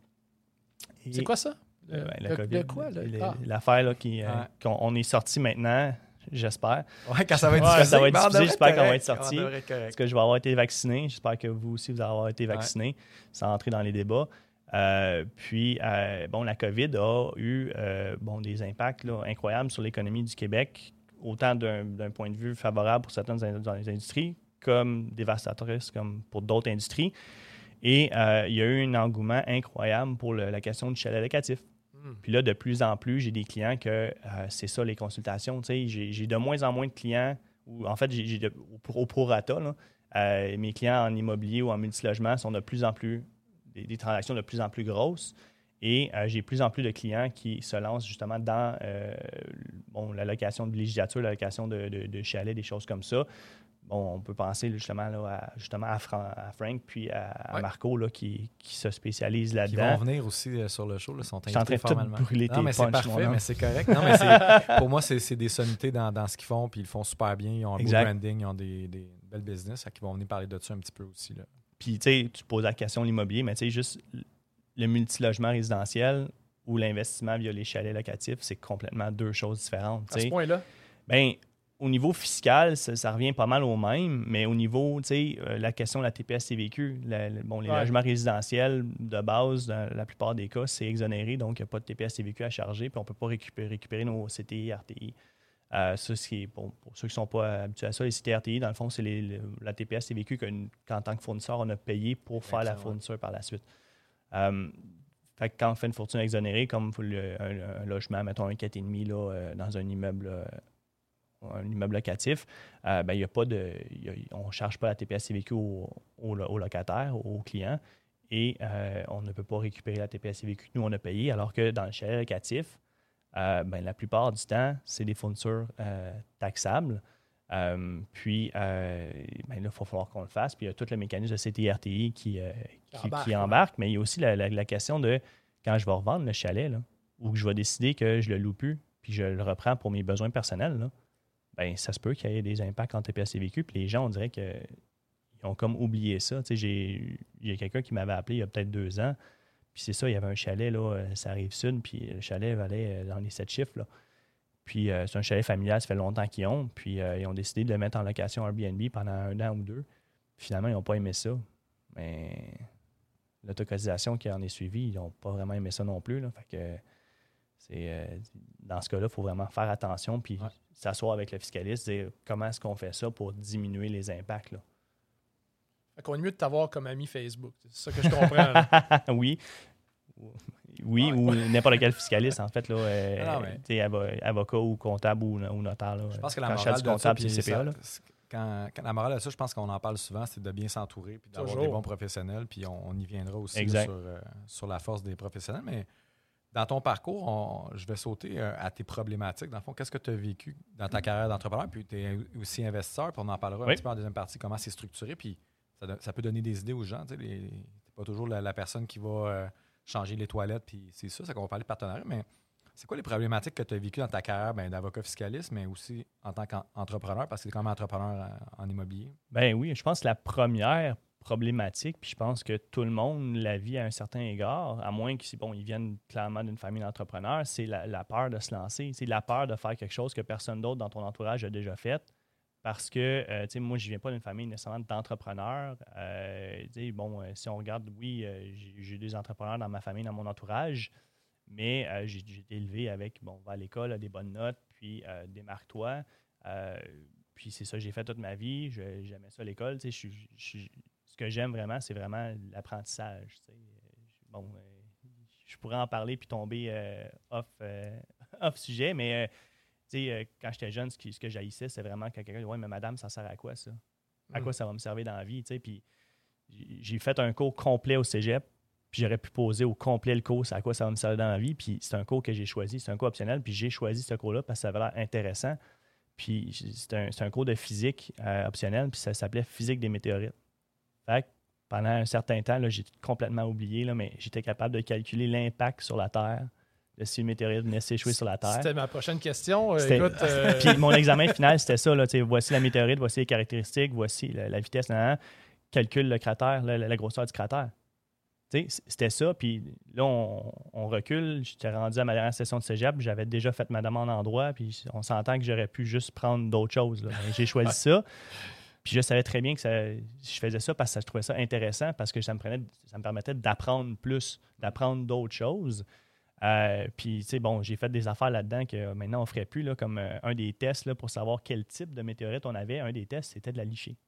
Et- C'est quoi ça? Ben, le Le- COVID. le quoi, Ah. L'affaire là, qui, Ouais. qu'on on est sorti maintenant, j'espère. Ouais, quand ça va être Ouais, diffusé, ça va être mais on diffusé, devrait j'espère qu'on va être sorti. Parce que je vais avoir été vacciné. J'espère que vous aussi, vous allez avoir été vacciné sans entrer dans les débats. Euh, puis, euh, bon, la COVID a eu euh, bon, des impacts là, incroyables sur l'économie du Québec, autant d'un point de vue favorable pour certaines in- dans les industries, comme dévastatrice comme pour d'autres industries. Et il y a eu un engouement incroyable pour le- la question du chalet locatif. Hmm. Puis là, de plus en plus, j'ai des clients que euh, c'est ça, les consultations. J'ai de moins en moins de clients, ou en fait, j'ai au, au prorata, euh, mes clients en immobilier ou en multilogement sont de plus en plus, des, transactions de plus en plus grosses. Et euh, j'ai de plus en plus de clients qui se lancent justement dans bon, la location de législature, la location de, de, de chalets, des choses comme ça. Bon, on peut penser justement, là, à, justement à, Fran- à Frank puis à, à Ouais. Marco là, qui, qui se spécialisent Qui là-dedans. vont venir aussi euh, sur le show. Là, sont Je invités tout formellement. brûler Non, tes mais c'est parfait, mais c'est correct. Non, mais [LAUGHS] pour moi, c'est des sonnités dans, dans ce qu'ils font, puis ils le font super bien. Ils ont un Exact. beau branding, ils ont des, des belles business, qu'ils vont venir parler de ça un petit peu aussi. Là. Puis, tu sais, tu poses la question de l'immobilier, mais tu sais, juste le multilogement résidentiel ou l'investissement via les chalets locatifs, c'est complètement deux choses différentes. tu À ce point-là? Ben, au niveau fiscal, ça, ça revient pas mal au même, mais au niveau, tu sais, euh, la question de la TPS-TVQ, bon, les Ouais. logements résidentiels de base, dans la plupart des cas, c'est exonéré, donc il n'y a pas de TPS-TVQ à charger, puis on ne peut pas récupérer, récupérer nos CTI, RTI. Euh, ça, est- bon, pour ceux qui ne sont pas habitués à ça, les CTI, RTI, dans le fond, c'est la TPS-TVQ que- qu'en tant que fournisseur, on a payé pour faire la fourniture par la suite. Euh, fait que quand on fait une fortune exonérée, comme le- un, un logement, mettons un 4,5 là, euh, dans un immeuble, un immeuble locatif, euh, ben, y a pas de, il y a- on ne charge pas la TPS-CVQ au, au, lo- au locataire, au client, et euh, on ne peut pas récupérer la TPS-CVQ que nous, on a payé, alors que dans le chalet locatif, euh, ben, la plupart du temps, c'est des fournitures taxables. Puis, ben là, il va falloir qu'on le fasse. Puis, il y a tout le mécanisme de CTRTI qui, qui, Embarque, qui ouais. embarque, mais il y a aussi la, la- la question de quand je vais revendre le chalet, là, ou que je vais décider que je le loue plus, puis je le reprends pour mes besoins personnels, là, ben, ça se peut qu'il y ait des impacts en TPS et vécu. Puis les gens, on dirait qu'ils ont comme oublié ça. Tu sais, j'ai- quelqu'un qui m'avait appelé il y a peut-être deux ans. Puis c'est ça, il y avait un chalet, là, euh, ça arrive sud, puis le chalet valait euh, dans les sept chiffres. Là. Puis euh, c'est un chalet familial, ça fait longtemps qu'ils ont. Puis ils ont décidé de le mettre en location Airbnb pendant un an ou deux. Finalement, ils n'ont pas aimé ça. Mais l'autocotisation qui en est suivie, ils n'ont pas vraiment aimé ça non plus. Là. Fait que c'est, euh, dans ce cas-là, il faut vraiment faire attention puis Ouais. s'asseoir avec le fiscaliste, dire comment est-ce qu'on fait ça pour diminuer les impacts. Là. Fait qu'on est mieux de t'avoir comme ami Facebook. C'est ça que je comprends. là. [LAUGHS] oui. Oui, ou n'importe quel fiscaliste, en fait, là, euh, Non, mais- sais, avo- avocat ou comptable ou, ou notaire. Là, Je pense que la morale du de ça, comptable, CPA. ça- Là. quand, quand la morale de ça, je pense qu'on en parle souvent, c'est de bien s'entourer puis d'avoir des bons professionnels. Puis on, on y viendra aussi sur, euh, sur la force des professionnels. Mais dans ton parcours, on- je vais sauter euh, à tes problématiques. Dans le fond, qu'est-ce que tu as vécu dans ta carrière d'entrepreneur? Puis tu es aussi investisseur, puis on en parlera un petit peu en deuxième partie, comment c'est structuré. Puis ça, peut donner des idées aux gens. Tu n'es pas toujours la, la personne qui va euh, changer les toilettes, puis c'est ça, c'est qu'on va parler de partenariat. Mais c'est quoi les problématiques que tu as vécues dans ta carrière ben, d'avocat fiscaliste, mais aussi en tant qu'entrepreneur, parce que tu es quand même entrepreneur en, en immobilier? Ben oui, je pense que la première problématique, puis je pense que tout le monde la vit à un certain égard, à moins qu'ils bon, ils viennent clairement d'une famille d'entrepreneurs, c'est la, la peur de se lancer. C'est la peur de faire quelque chose que personne d'autre dans ton entourage a déjà fait. Parce que, euh, tu sais, moi, je ne viens pas d'une famille nécessairement d'entrepreneurs. Euh, bon, euh, si on regarde, oui, j'ai des entrepreneurs dans ma famille, dans mon entourage, mais j'ai été élevé avec, bon, va à l'école, des bonnes notes, puis démarque-toi. Puis c'est ça j'ai fait toute ma vie. J'aimais ça à l'école. Tu sais, je suis- que j'aime vraiment, c'est vraiment l'apprentissage. Euh, Bon, euh, je pourrais en parler puis tomber euh, off, euh, [LAUGHS] off sujet, mais euh, quand j'étais jeune, ce, qui- ce que j'haïssais, c'est vraiment quand quelqu'un dit Ouais, mais madame, ça sert à quoi ça? À Mm. quoi ça va me servir dans la vie Puis j'ai fait un cours complet au cégep, puis j'aurais pu poser au complet le cours, c'est à quoi ça va me servir dans la vie. Puis c'est un cours que j'ai choisi, c'est un cours optionnel, puis j'ai choisi ce cours-là parce que ça avait l'air intéressant. Puis c'est un, un cours de physique optionnel, puis ça s'appelait Physique des météorites. Fait que pendant un certain temps, j'ai complètement oublié, là, mais j'étais capable de calculer l'impact sur la Terre de si une météorite venait s'échouer sur la Terre. C'était ma prochaine question. Euh, écoute, euh, [LAUGHS] Puis mon examen [LAUGHS] final, c'était ça. Là, voici la météorite, voici les caractéristiques, voici la, la vitesse, calcule le cratère, la, la grosseur du cratère. C'était ça. Puis là, on, on recule. J'étais rendu à ma dernière session de cégep. J'avais déjà fait ma demande en droit. Puis on s'entend que j'aurais pu juste prendre d'autres choses. Mais J'ai choisi ça. Puis je savais très bien que ça- je faisais ça parce que je trouvais ça intéressant, parce que ça me, prenait, ça me permettait d'apprendre plus, d'apprendre d'autres choses. Euh, puis, tu sais, bon, j'ai fait des affaires là-dedans que maintenant on ne ferait plus, là, comme euh, un des tests là, pour savoir quel type de météorite on avait. Un des tests, c'était de la licher.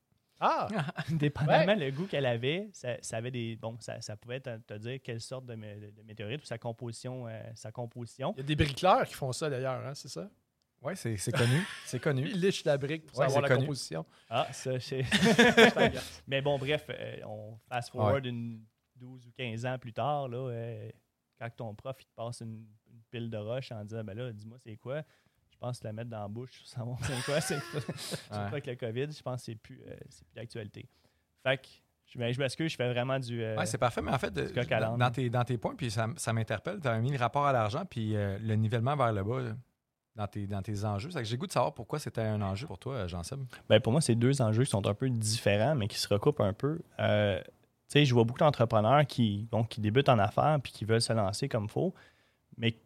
Ah! [LAUGHS] Dépendamment le goût qu'elle avait, ça, ça avait des. Bon, ça, ça pouvait te, te dire quelle sorte de météorite ou sa composition. euh, sa composition. Il y a des bricoleurs qui font ça d'ailleurs, hein, c'est ça? Oui, c'est c'est connu. C'est connu. [LAUGHS] Ils lichent la brique pour Ouais, savoir la connu. composition. Ah, ça, c'est. [LAUGHS] Mais bon, bref, euh, on fast forward une 12 ou 15 ans plus tard, là, euh, quand ton prof il te passe une, une pile de roche en disant ben là, dis-moi c'est quoi, je pense la mettre dans la bouche, savoir c'est quoi, c'est [LAUGHS] Ouais. avec le COVID, je pense que c'est plus, euh, c'est plus d'actualité. Fait que je, ben, je m'excuse, je fais vraiment du. euh, Oui, c'est parfait, mais en fait, dans, dans tes, dans tes points, puis ça, ça m'interpelle, tu as mis le rapport à l'argent, puis euh, le nivellement vers le bas dans, tes, dans tes enjeux. J'ai goût de savoir pourquoi c'était un enjeu pour toi, Jean-Seb. Ben, pour moi, c'est deux enjeux qui sont un peu différents, mais qui se recoupent un peu. Euh, je vois beaucoup d'entrepreneurs qui, qui débutent en affaires puis qui veulent se lancer comme il faut, mais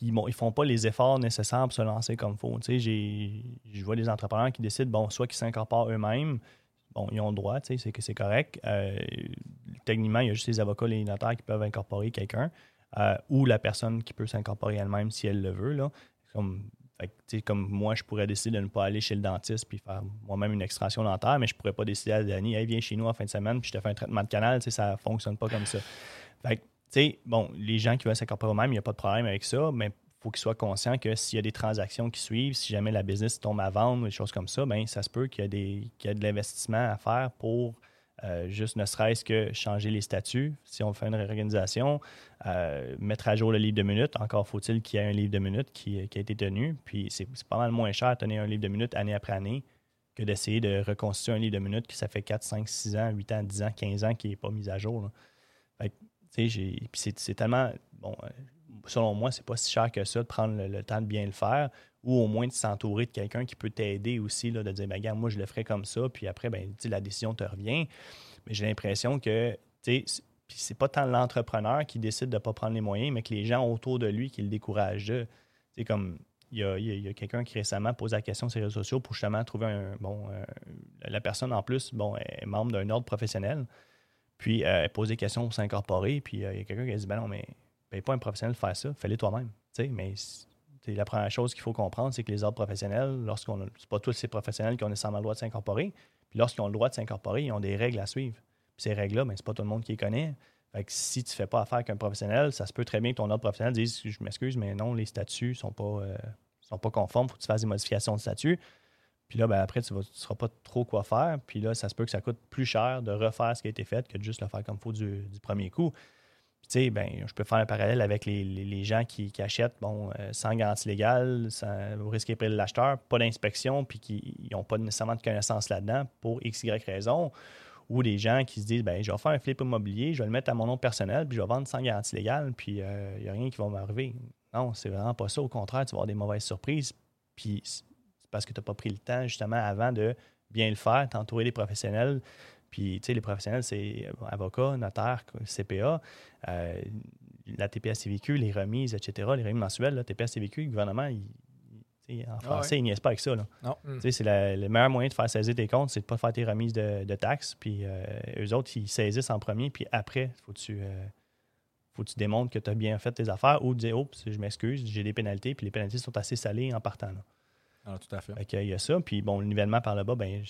ils ne font pas les efforts nécessaires pour se lancer comme il faut. Je vois des entrepreneurs qui décident, bon, soit qu'ils s'incorporent eux-mêmes, bon, ils ont le droit, c'est que c'est correct. Euh, techniquement, il y a juste les avocats, les notaires qui peuvent incorporer quelqu'un, euh, ou la personne qui peut s'incorporer elle-même si elle le veut. Là. Comme, fait que, comme moi, je pourrais décider de ne pas aller chez le dentiste puis faire moi-même une extraction dentaire, mais je pourrais pas décider à Danny, hey, viens chez nous en fin de semaine puis je te fais un traitement de canal. Ça fonctionne pas comme ça. Fait que, tu sais, bon, les gens qui veulent s'incorporer eux-mêmes, il n'y a pas de problème avec ça, mais il faut qu'ils soient conscients que s'il y a des transactions qui suivent, si jamais la business tombe à vendre des choses comme ça, ben ça se peut qu'il y a, des, qu'il y a de l'investissement à faire pour euh, juste ne serait-ce que changer les statuts. Si on fait une réorganisation, euh, mettre à jour le livre de minutes, encore faut-il qu'il y ait un livre de minutes qui, a été tenu. Puis c'est pas mal moins cher à tenir un livre de minutes année après année que d'essayer de reconstituer un livre de minutes qui ça fait 4, 5, 6 ans, 8 ans, 10 ans, 15 ans qui n'est pas mis à jour. c'est tellement. Bon, euh, selon moi, c'est pas si cher que ça de prendre le temps de bien le faire ou au moins de s'entourer de quelqu'un qui peut t'aider aussi, là, de dire, ben, regarde, moi, je le ferai comme ça, puis après, ben, la décision te revient. Mais j'ai l'impression que, tu sais, c'est- pas tant l'entrepreneur qui décide de ne pas prendre les moyens, mais que les gens autour de lui qui le découragent. C'est comme, il y a, a- quelqu'un qui récemment pose la question sur les réseaux sociaux pour justement trouver un. Bon, euh, la personne en plus, bon, est membre d'un ordre professionnel. Puis euh, elle pose des questions pour s'incorporer. Puis euh, il y a quelqu'un qui a dit Ben non, mais paye pas un professionnel de faire ça, fais-le toi-même. Tu sais, mais la première chose qu'il faut comprendre, c'est que les ordres professionnels, lorsqu'on c'est pas tous ces professionnels qui ont nécessairement le droit de s'incorporer. Puis lorsqu'ils ont le droit de s'incorporer, ils ont des règles à suivre. Puis ces règles-là, ben, c'est pas tout le monde qui les connaît. Fait si tu fais pas affaire avec un professionnel, ça se peut très bien que ton ordre professionnel dise Je m'excuse, mais non, les statuts sont euh, sont pas conformes, faut que tu fasses des modifications de statut. Puis là, ben, après, tu ne sauras pas trop quoi faire. Puis là, ça se peut que ça coûte plus cher de refaire ce qui a été fait que de juste le faire comme il faut du premier coup. Tu sais, ben, je peux faire un parallèle avec les, les- gens qui, achètent bon, euh, sans garantie légale, sans, au risque de l'acheteur, pas d'inspection, puis qui n'ont pas nécessairement de connaissances là-dedans pour x, y raison. Ou des gens qui se disent, ben, je vais faire un flip immobilier, je vais le mettre à mon nom personnel, puis je vais vendre sans garantie légale, puis il n'y a rien qui va m'arriver. Non, c'est vraiment pas ça. Au contraire, tu vas avoir des mauvaises surprises. Puis c'est parce que tu n'as pas pris le temps, justement, avant de bien le faire, t'entourer des professionnels. Puis, tu sais, les professionnels, c'est euh, avocat, notaire, CPA, euh, la TPS-CVQ, les remises, etc., les remises mensuelles, la TPS-CVQ, le gouvernement, il- il- en français, il niaise pas avec ça. Là. Non. Mm. Tu sais, C'est la- le meilleur moyen de faire saisir tes comptes, c'est de ne pas faire tes remises de, de taxes. Puis, euh, eux autres, ils saisissent en premier, puis après, il faut que tu... euh, faut que tu démontres que tu as bien fait tes affaires ou dire, oups, je m'excuse, j'ai des pénalités, puis les pénalités sont assez salées en partant. Là. Alors, tout à fait. Fait qu'il y a ça. Puis bon, le nivellement par le bas, ben,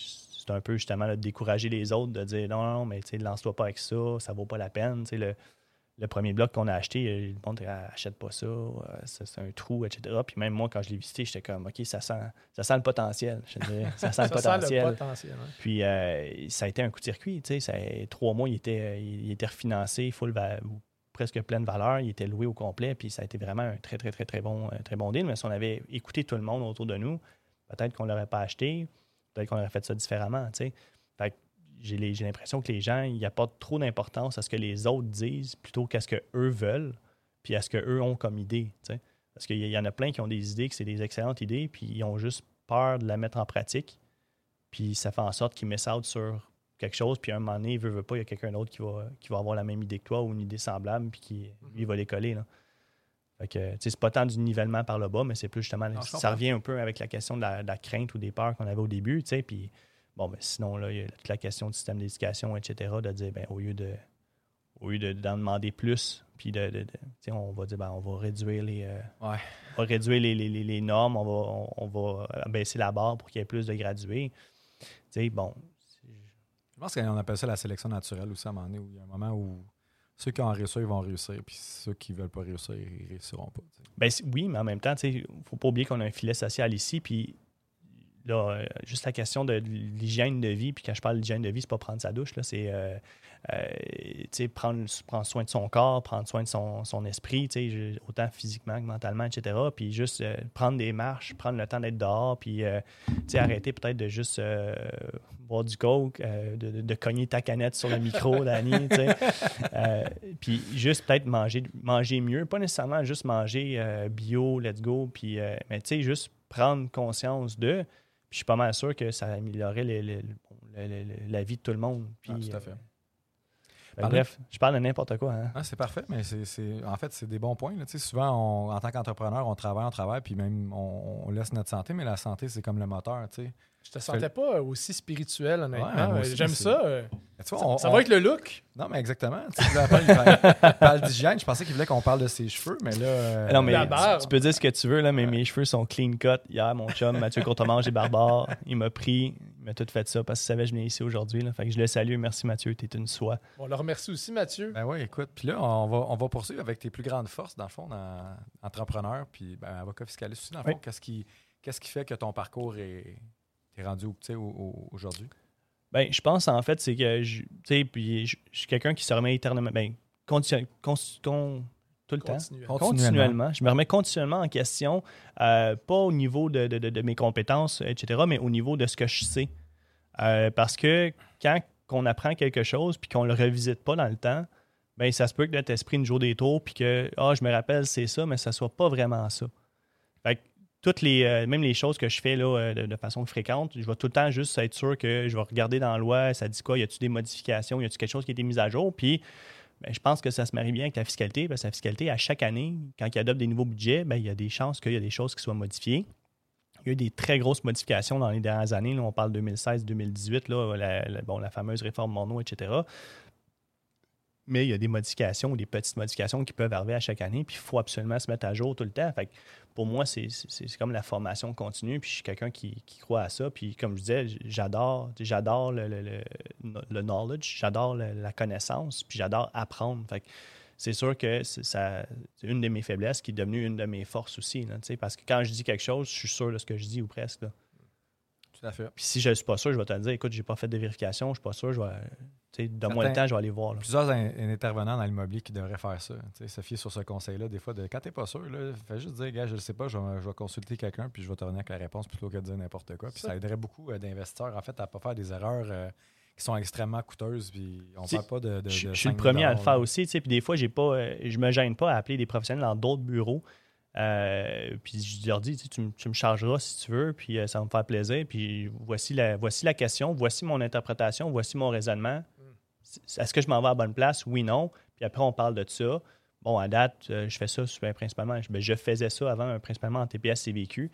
c'est un peu justement là, de décourager les autres, de dire non, non, mais tu sais, lance-toi pas avec ça, ça vaut pas la peine. Tu sais, le, le premier bloc qu'on a acheté, euh, le monde achète pas ça, euh, ça, c'est un trou, etc. Puis même moi, quand je l'ai visité, j'étais comme, OK, ça sent, ça sent le potentiel. Je dirais, ça sent le [LAUGHS] Ça sent potentiel. le potentiel. hein. Puis euh, ça a été un coup de circuit. tu sais, Ça, trois mois, il était, il était refinancé, full ou presque pleine valeur. Il était loué au complet. Puis ça a été vraiment un très, très, très, très bon, très bon deal. Mais si on avait écouté tout le monde autour de nous, peut-être qu'on ne l'aurait pas acheté. Peut-être qu'on aurait fait ça différemment. Fait j'ai l'impression que les gens, il n'y a pas trop d'importance à ce que les autres disent plutôt qu'à ce qu'eux veulent, puis à ce qu'eux ont comme idée. Parce qu'il y en a plein qui ont des idées, que c'est des excellentes idées, puis ils ont juste peur de la mettre en pratique. Puis ça fait en sorte qu'ils messent out sur quelque chose, puis à un moment donné, il veut, veut pas, il y a quelqu'un d'autre qui va, qui va avoir la même idée que toi ou une idée semblable, puis qui lui, il va les coller. Là. Fait c'est pas tant du nivellement par le bas, mais c'est plus justement, Non, ça revient un peu avec la question de la, de la crainte ou des peurs qu'on avait au début, tu sais, puis bon, ben, sinon, là, il y a toute la question du système d'éducation, etc., de dire, ben, au lieu de au lieu de- d'en demander plus, puis de, de- de- on va dire, ben, on va réduire les, euh, Ouais. on va réduire les, les- les- les normes, on va, on, on va baisser la barre pour qu'il y ait plus de gradués. Tu sais, bon, Je pense qu'on appelle ça la sélection naturelle aussi à un moment donné, où il y a un moment où ceux qui ont réussi, ils vont réussir, puis ceux qui veulent pas réussir, ils réussiront pas. Ben, oui, mais en même temps, il ne faut pas oublier qu'on a un filet social ici. Puis là, euh, juste la question de l'hygiène de vie. Puis quand je parle d'hygiène de vie, c'est pas prendre sa douche. là, C'est euh, euh, prendre, prendre soin de son corps, prendre soin de son, son esprit, autant physiquement que mentalement, etc. Puis juste euh, prendre des marches, prendre le temps d'être dehors. Puis arrêter peut-être de juste boire du coke, de, de- de cogner ta canette sur le micro. [LAUGHS] Euh, puis juste peut-être manger, manger mieux, pas nécessairement juste manger bio, let's go, puis, mais tu sais, juste prendre conscience de. Puis je suis pas mal sûr que ça le- la vie de tout le monde. Puis, Ah, tout à fait. euh, ben, bref, je parle de n'importe quoi. Hein? Ah, c'est parfait, mais c'est, en fait, c'est des bons points. là. Souvent, on- en tant qu'entrepreneur, on travaille, on travaille, puis même on, on laisse notre santé, mais la santé, c'est comme le moteur. Je te sentais pas aussi spirituel, honnêtement. Ouais, aussi, J'aime ça. euh, Mais tu vois, Ça, on- ça on- va avec le look. Non, mais exactement. Tu sais, il parle- parle d'hygiène. Je pensais qu'il voulait qu'on parle de ses cheveux, mais là. euh, non, mais tu, peux dire ce que tu veux, là, mais mes cheveux sont clean cut. Hier, mon chum, Mathieu Courtemanche et Barbare, il m'a pris, il m'a tout fait ça parce qu'il savait que je venais ici aujourd'hui. Fait que je le salue. Merci Mathieu, t'es une soie. On le remercie aussi, Mathieu. Ben oui, écoute. Puis là, on va, on va poursuivre avec tes plus grandes forces, dans le fond, dans entrepreneur, puis ben, avocat fiscaliste aussi, dans le fond. Oui. Qu'est-ce qui, qu'est-ce qui fait que ton parcours est, est rendu où, tu sais, au- au- aujourd'hui? Ben, je pense en fait, c'est que je, tu sais, puis je, je suis quelqu'un qui se remet éternellement, ben, condition- con- con- tout le temps? Continue. Continuellement. Je me remets continuellement en question, euh, pas au niveau de, de- de- de mes compétences, etc., mais au niveau de ce que je sais. Euh, parce que quand on apprend quelque chose puis qu'on le revisite pas dans le temps, ben ça se peut que notre esprit une jour des tours puis que ah je me rappelle c'est ça mais ça soit pas vraiment ça. Toutes les euh, même les choses que je fais là euh, de, façon fréquente, je vais tout le temps juste être sûr que je vais regarder dans la loi, ça dit quoi, y a-tu des modifications, y a-tu quelque chose qui a été mis à jour? Puis ben, je pense que ça se marie bien avec la fiscalité parce que la fiscalité à chaque année quand ils adoptent des nouveaux budgets, ben, il y a des chances qu'il y a des choses qui soient modifiées. Il y a eu des très grosses modifications dans les dernières années. Là, on parle 2016-2018, là, la, la- bon, la fameuse réforme Monod, etc. Mais il y a des modifications ou des petites modifications qui peuvent arriver à chaque année, puis il faut absolument se mettre à jour tout le temps. Fait que pour moi, c'est comme la formation continue, puis je suis quelqu'un qui, qui croit à ça. Puis comme je disais, j'adore j'adore le, le- le- le knowledge, j'adore la connaissance, puis j'adore apprendre. Fait que c'est sûr que c'est ça- c'est une de mes faiblesses qui est devenue une de mes forces aussi. là, parce que quand je dis quelque chose, je suis sûr de ce que je dis ou presque. là. Tout à fait. Puis si je ne suis pas sûr, je vais te le dire, écoute, j'ai pas fait de vérification, je suis pas sûr, je vais. Donne-moi le temps, je vais aller voir. là. Plusieurs in- intervenants dans l'immobilier qui devraient faire ça. Tu sais, se fier sur ce conseil-là, des fois, de quand t'es pas sûr, là, fais juste dire, gars, je le sais pas, je vais, je vais consulter quelqu'un, puis je vais te revenir avec la réponse plutôt que de dire n'importe quoi. Puis ça, Ça- aiderait beaucoup euh, d'investisseurs, en fait, à pas faire des erreurs euh, qui sont extrêmement coûteuses. Puis on parle pas de. de- je, de suis le 5 000 premier à le faire là. aussi, tu sais, puis des fois, j'ai pas, euh, je me gêne pas à appeler des professionnels dans d'autres bureaux. Euh, puis je leur dis, tu, tu me- tu me chargeras si tu veux, puis euh, ça va me faire plaisir. Puis voici la, voici la question, voici mon interprétation, voici mon raisonnement. Est-ce que je m'en vais à la bonne place? Oui, non. Puis après, on parle de ça. Bon, à date, euh, je fais ça principalement. Je, ben, je faisais ça avant, euh, principalement en TPS CVQ.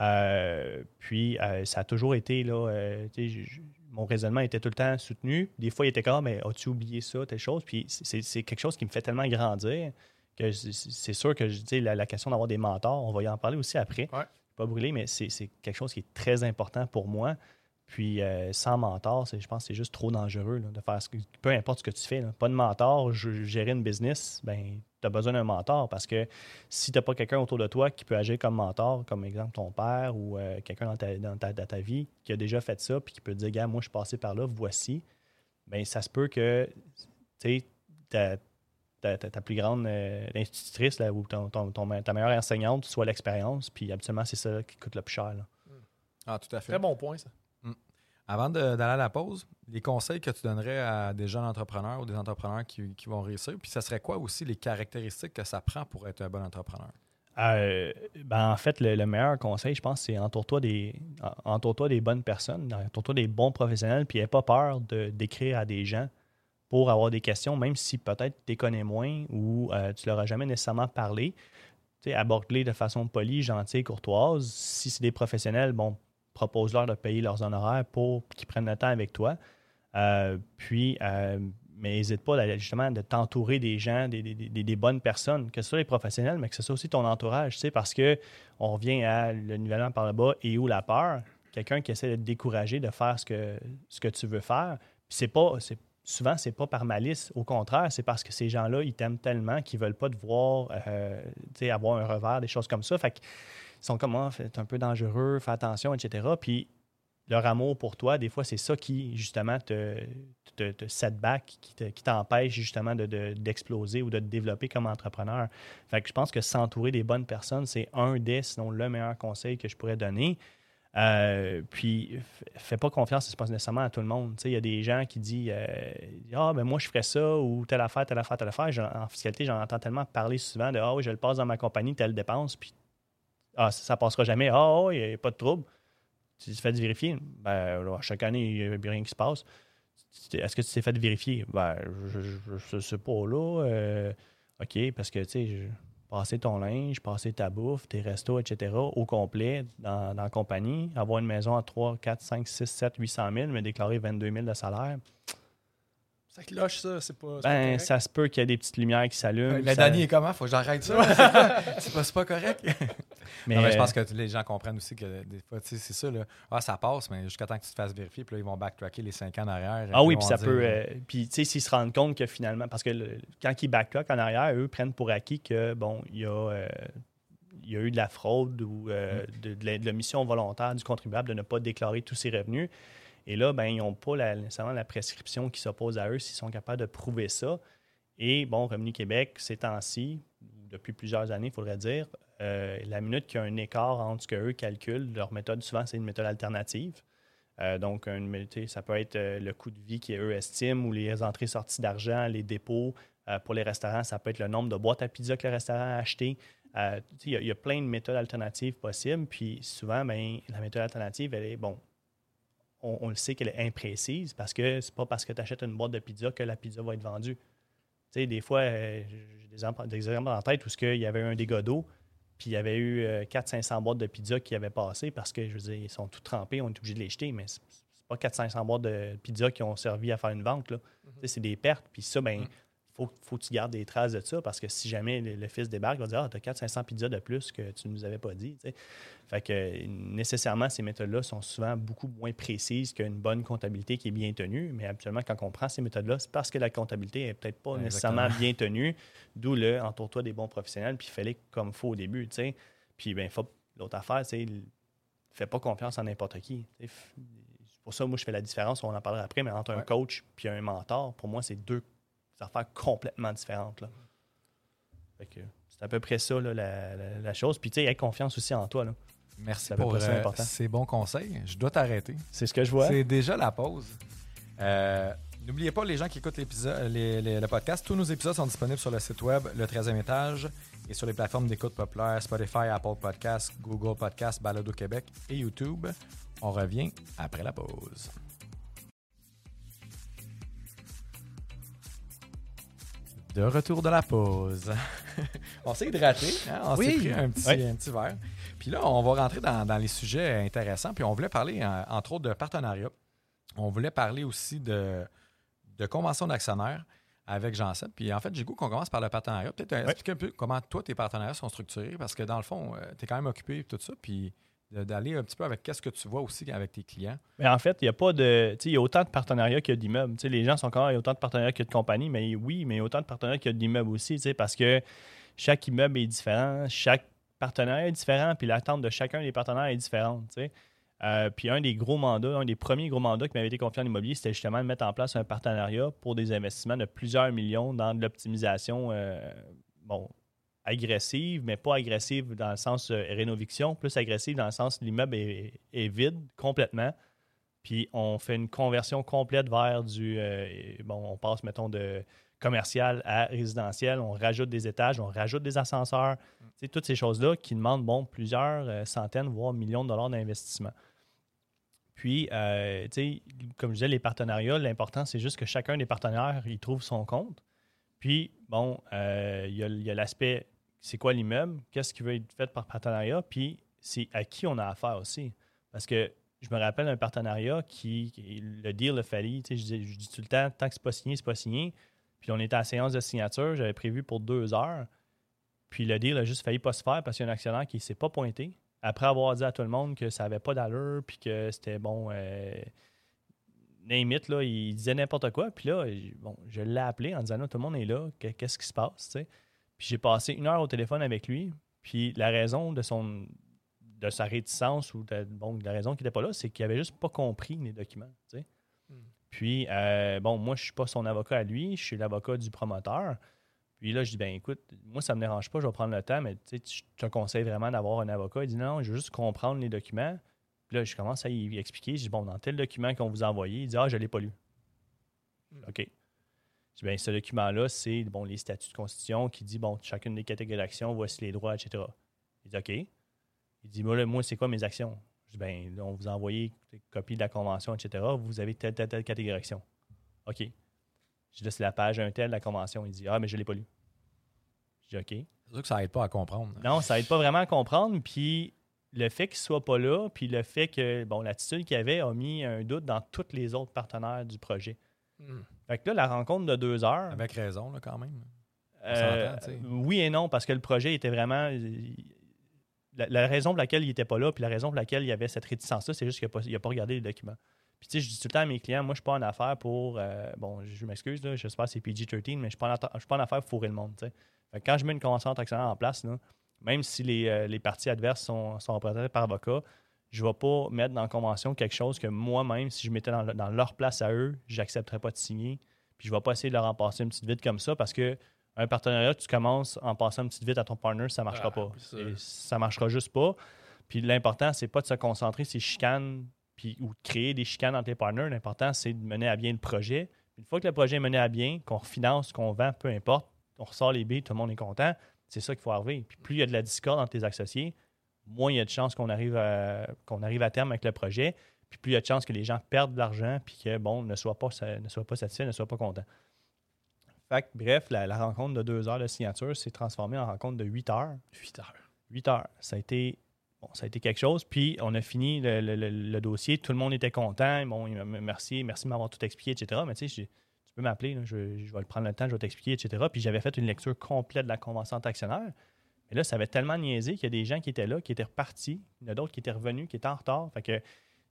Euh, puis euh, ça a toujours été là. je- mon raisonnement était tout le temps soutenu. Des fois, il était comme, mais as-tu oublié ça, telle chose? Puis c'est quelque chose qui me fait tellement grandir que c'est- sûr que je dis la, la question d'avoir des mentors, on va y en parler aussi après. Ouais. Pas brûler, mais c'est quelque chose qui est très important pour moi. Puis euh, sans mentor, je pense que c'est juste trop dangereux là, de faire ce que, peu importe ce que tu fais. là. Pas de mentor, je, gérer une business, ben, tu as besoin d'un mentor parce que si tu n'as pas quelqu'un autour de toi qui peut agir comme mentor, comme exemple ton père ou euh, quelqu'un dans ta, dans, ta, dans ta vie qui a déjà fait ça puis qui peut te dire, gars, moi je suis passé par là, voici, ben ça se peut que tu sais, ta, ta, ta- ta plus grande euh, institutrice là, ou ton, ton- ton- ta meilleure enseignante soit l'expérience, puis habituellement c'est ça qui coûte le plus cher. là. Ah, tout à fait. Très bon point, ça. Avant d'aller à la pause, les conseils que tu donnerais à des jeunes entrepreneurs ou des entrepreneurs qui, vont réussir, puis ça serait quoi aussi les caractéristiques que ça prend pour être un bon entrepreneur? Euh, ben, en fait, le, le meilleur conseil, je pense, c'est entoure-toi des, en- entoure-toi des bonnes personnes, entoure-toi des bons professionnels, puis n'aie pas peur de, d'écrire à des gens pour avoir des questions, même si peut-être tu les connais moins ou euh, tu leur as jamais nécessairement parlé. Aborde-les de façon polie, gentille, courtoise. Si c'est des professionnels, bon, propose-leur de payer leurs honoraires pour qu'ils prennent le temps avec toi. Euh, puis, euh, mais n'hésite pas justement de t'entourer des gens, des, bonnes personnes, que ce soit les professionnels, mais que ce soit aussi ton entourage, tu sais, parce que on revient à le nivellement par le bas et ou la peur. Quelqu'un qui essaie de te décourager de faire ce que, ce que tu veux faire. Puis c'est pas, pas par malice. Au contraire, c'est parce que ces gens-là, ils t'aiment tellement qu'ils veulent pas te voir euh, avoir un revers, des choses comme ça. Fait qu'ils sont comme, Ah, c'est un peu dangereux, fais attention, etc. Puis leur amour pour toi, des fois, c'est ça qui, justement, te, te, te qui, te- qui t'empêche, justement, de, de- d'exploser ou de te développer comme entrepreneur. Fait que je pense que s'entourer des bonnes personnes, c'est un des, sinon le meilleur conseil que je pourrais donner. Euh, puis, fais pas confiance, c'est pas nécessairement à tout le monde. Il y a des gens qui disent euh, Ah, ben moi, je ferais ça, ou telle affaire, telle affaire, telle affaire. En fiscalité, j'en entends tellement parler souvent de Ah, oui, je le passe dans ma compagnie, telle dépense, puis Ah, ça, ça passera jamais. Ah, oui, il n'y a pas de trouble. Tu te fais vérifier. Ben, là, chaque année, il n'y a rien qui se passe. Est-ce que tu t'es fait vérifier? Ben, je ne sais pas, là. Euh, OK, parce que, tu sais, passer ton linge, passer ta bouffe, tes restos, etc., au complet dans, dans la compagnie, avoir une maison à 3, 4, 5, 6, 7, 800 000, mais déclarer 22 000 de salaire, Ça cloche, ça. C'est pas. ben, ça se peut qu'il y ait des petites lumières qui s'allument. Le ça- dernier est comment? Faut que j'arrête ça. [LAUGHS] [LAUGHS] c'est pas, c'est pas correct. [LAUGHS] mais, Non, mais je pense euh, que les gens comprennent aussi que des fois, tu sais, c'est ça. Là. Ah, ça passe, mais jusqu'à temps que tu te fasses vérifier, puis là, ils vont backtracker les 5 ans en arrière. Ah oui, puis ça dire, peut. euh, puis, tu sais, s'ils se rendent compte que finalement. Parce que le- quand ils backlock en arrière, eux prennent pour acquis que, bon, il y a. euh, il y a eu de la fraude ou euh, de, de l'omission volontaire du contribuable de ne pas déclarer tous ses revenus. Et là, ben, ils n'ont pas la- nécessairement la prescription qui s'oppose à eux s'ils sont capables de prouver ça. Et bon, Revenu Québec, ces temps-ci, depuis plusieurs années, il faudrait dire, euh, la minute qu'il y a un écart entre ce qu'eux calculent, leur méthode, souvent, c'est une méthode alternative. Euh, donc, ça peut être euh, le coût de vie qu'eux estiment ou les entrées-sorties d'argent, les dépôts. Pour les restaurants, ça peut être le nombre de boîtes à pizza que le restaurant a acheté. Tu sais, il y y, a plein de méthodes alternatives possibles. Puis souvent, ben, la méthode alternative, elle est, bon, on, on le sait qu'elle est imprécise parce que c'est pas parce que tu achètes une boîte de pizza que la pizza va être vendue. Tu sais, des fois, euh, j'ai des exemples, des exemples en tête où qu'il y avait eu un dégât d'eau, puis il y avait eu euh, 400-500 boîtes de pizza qui avaient passé parce que, je veux dire, ils sont tout trempés, on est obligé de les jeter, mais c'est pas 400-500 boîtes de pizza qui ont servi à faire une vente. sais, C'est des pertes, puis ça, ben, faut, faut que tu gardes des traces de ça parce que si jamais le, le fils débarque, il va dire Ah, tu as 400-500 pizzas de plus que tu ne nous avais pas dit. Fait que nécessairement, ces méthodes-là sont souvent beaucoup moins précises qu'une bonne comptabilité qui est bien tenue. Mais habituellement, quand on prend ces méthodes-là, c'est parce que la comptabilité n'est peut-être pas Exactement. nécessairement bien tenue. D'où le entoure-toi des bons professionnels, puis fais-les comme faut au début. Puis ben, faut, l'autre affaire, c'est fais pas confiance en n'importe qui. C'est pour ça, moi, je fais la différence, on en parlera après, mais entre un coach puis un mentor, pour moi, c'est deux affaires complètement différentes. Là. Fait que c'est à peu près ça, là, la, la- la chose. Puis, tu sais, confiance aussi en toi. là. Merci pour euh, ces bons conseils. Je dois t'arrêter. C'est ce que je vois. C'est déjà la pause. Euh, N'oubliez pas, les gens qui écoutent l'épisode- le podcast, tous nos épisodes sont disponibles sur le site web Le 13e étage et sur les plateformes d'écoute populaires Spotify, Apple Podcasts, Google Podcasts, Balado Québec et YouTube. On revient après la pause. De retour de la pause. [LAUGHS] on s'est hydraté, hein? on s'est Oui. pris un petit, Oui. un petit verre. Puis là, on va rentrer dans, dans les sujets intéressants. Puis on voulait parler, euh, entre autres, de partenariat. On voulait parler aussi de, de convention d'actionnaires avec jean seb Puis en fait, j'ai goût qu'on commence par le partenariat. Peut-être euh, expliquer un peu comment toi, tes partenariats sont structurés, parce que dans le fond, tu es quand même occupé et tout ça. Puis d'aller un petit peu avec qu'est-ce que tu vois aussi avec tes clients. Mais en fait, il y a pas de. Il y a autant de partenariats qu'il y a d'immeubles. Les gens sont quand il y a autant de partenariats qu'il y a de compagnies, mais oui, mais il y a autant de partenariats qu'il y a d'immeubles aussi, parce que chaque immeuble est différent, chaque partenaire est différent, puis l'attente de chacun des partenaires est différente. Euh, puis un des gros mandats, un des premiers gros mandats qui m'avait été confié en immobilier, c'était justement de mettre en place un partenariat pour des investissements de plusieurs millions dans de l'optimisation, euh, bon, agressive, mais pas agressive dans le sens euh, rénoviction, plus agressive dans le sens l'immeuble est, vide complètement. Puis on fait une conversion complète vers du. euh, bon, on passe, mettons, de commercial à résidentiel, on rajoute des étages, on rajoute des ascenseurs. Toutes ces choses-là qui demandent bon, plusieurs euh, centaines, voire millions de dollars d'investissement. Puis, euh, tu sais, comme je disais, les partenariats, l'important, c'est juste que chacun des partenaires, il trouve son compte. Puis, bon, euh, il y a, l'aspect, c'est quoi l'immeuble, qu'est-ce qui veut être fait par partenariat, puis c'est à qui on a affaire aussi. Parce que je me rappelle d'un partenariat qui, le deal a fallu, je, dis- je dis tout le temps, tant que c'est pas signé, c'est pas signé. Puis on était à la séance de signature, j'avais prévu pour deux heures. Puis le deal a juste failli pas se faire parce qu'il y a un actionnaire qui s'est pas pointé. Après avoir dit à tout le monde que ça n'avait pas d'allure, puis que c'était bon, euh, name it, là, il disait n'importe quoi. Puis là, bon, je l'ai appelé en disant là, tout le monde est là, que- qu'est-ce qui se passe. Puis j'ai passé une heure au téléphone avec lui. Puis la raison de son de sa réticence ou de, bon, de la raison qu'il n'était pas là, c'est qu'il avait juste pas compris les documents. Hmm. Puis, euh, bon, moi, je suis pas son avocat à lui, je suis l'avocat du promoteur. Puis là, je dis, ben écoute, moi, ça me dérange pas, je vais prendre le temps, mais tu te conseille vraiment d'avoir un avocat. Il dit, non, je veux juste comprendre les documents. Puis là, je commence à y expliquer. Je dis, bon, dans tel document qu'on vous a envoyé, il dit, ah, je l'ai pas lu. Hmm. OK. Je dis, ben, ce document-là, c'est bon, les statuts de constitution qui dit, bon, chacune des catégories d'actions, voici les droits, etc. Il dit, OK. Il dit, moi, là, moi c'est quoi mes actions? Je dis, ben, là, on vous a envoyé une copie de la convention, etc. Vous avez telle, telle, telle catégorie d'action. OK. Je dis, là, c'est la page 1 telle de la convention. Il dit, ah, mais je ne l'ai pas lu. Je dis, OK. C'est sûr que ça aide pas à comprendre. Non, ça aide pas vraiment à comprendre. Puis le fait qu'il soit pas là, puis le fait que, bon, l'attitude qu'il avait a mis un doute dans tous les autres partenaires du projet. Hmm. Fait que là, la rencontre de deux heures. Avec raison, là, quand même. Euh, oui et non, parce que le projet était vraiment. La, la raison pour laquelle il n'était pas là, puis la raison pour laquelle il y avait cette réticence-là, c'est juste qu'il n'a pas, pas regardé les documents. Puis tu sais, je dis tout le temps à mes clients, moi, je ne suis pas en affaire pour. euh, bon, je m'excuse, là, j'espère que c'est PG-13, mais je ne suis pas en en affaire pour fourrer le monde. tu sais. Fait que quand je mets une convention d'actionnaire en place, là, même si les, euh, les parties adverses sont, sont représentées par avocat, je ne vais pas mettre dans la convention quelque chose que moi-même, si je mettais dans, le- dans leur place à eux, j'accepterais pas de signer. Puis je ne vais pas essayer de leur en passer une petite vite comme ça parce que un partenariat, tu commences en passant une petite vite à ton partner, ça ne marchera Ah, pas. ça. Et ça ne marchera juste pas. Puis l'important, c'est pas de se concentrer sur les chicanes puis, ou de créer des chicanes entre tes partners. L'important, c'est de mener à bien le projet. Une fois que le projet est mené à bien, qu'on refinance, qu'on vend, peu importe, on ressort les billes, tout le monde est content. C'est ça qu'il faut arriver. Puis plus il y a de la discorde entre tes associés, moins il y a de chances qu'on arrive, à, qu'on arrive à terme avec le projet. Puis plus il y a de chances que les gens perdent de l'argent puis que, bon, ne soient pas, ne soient pas satisfaits, ne soient pas contents. Fait que, bref, la, la rencontre de deux heures de signature s'est transformée en rencontre de huit heures. 8 heures. 8 heures. Ça a été, bon, ça a été quelque chose. Puis on a fini le, le- le- le dossier. Tout le monde était content. Bon, il m'a- merci, merci de m'avoir tout expliqué, etc. Mais tu sais, j'ai- tu peux m'appeler, je, vais prendre le temps, je vais t'expliquer, etc. Puis j'avais fait une lecture complète de la convention d'actionnaire. Mais là, ça avait tellement niaisé qu'il y a des gens qui étaient là, qui étaient repartis. Il y en a d'autres qui étaient revenus, qui étaient en retard. Fait que,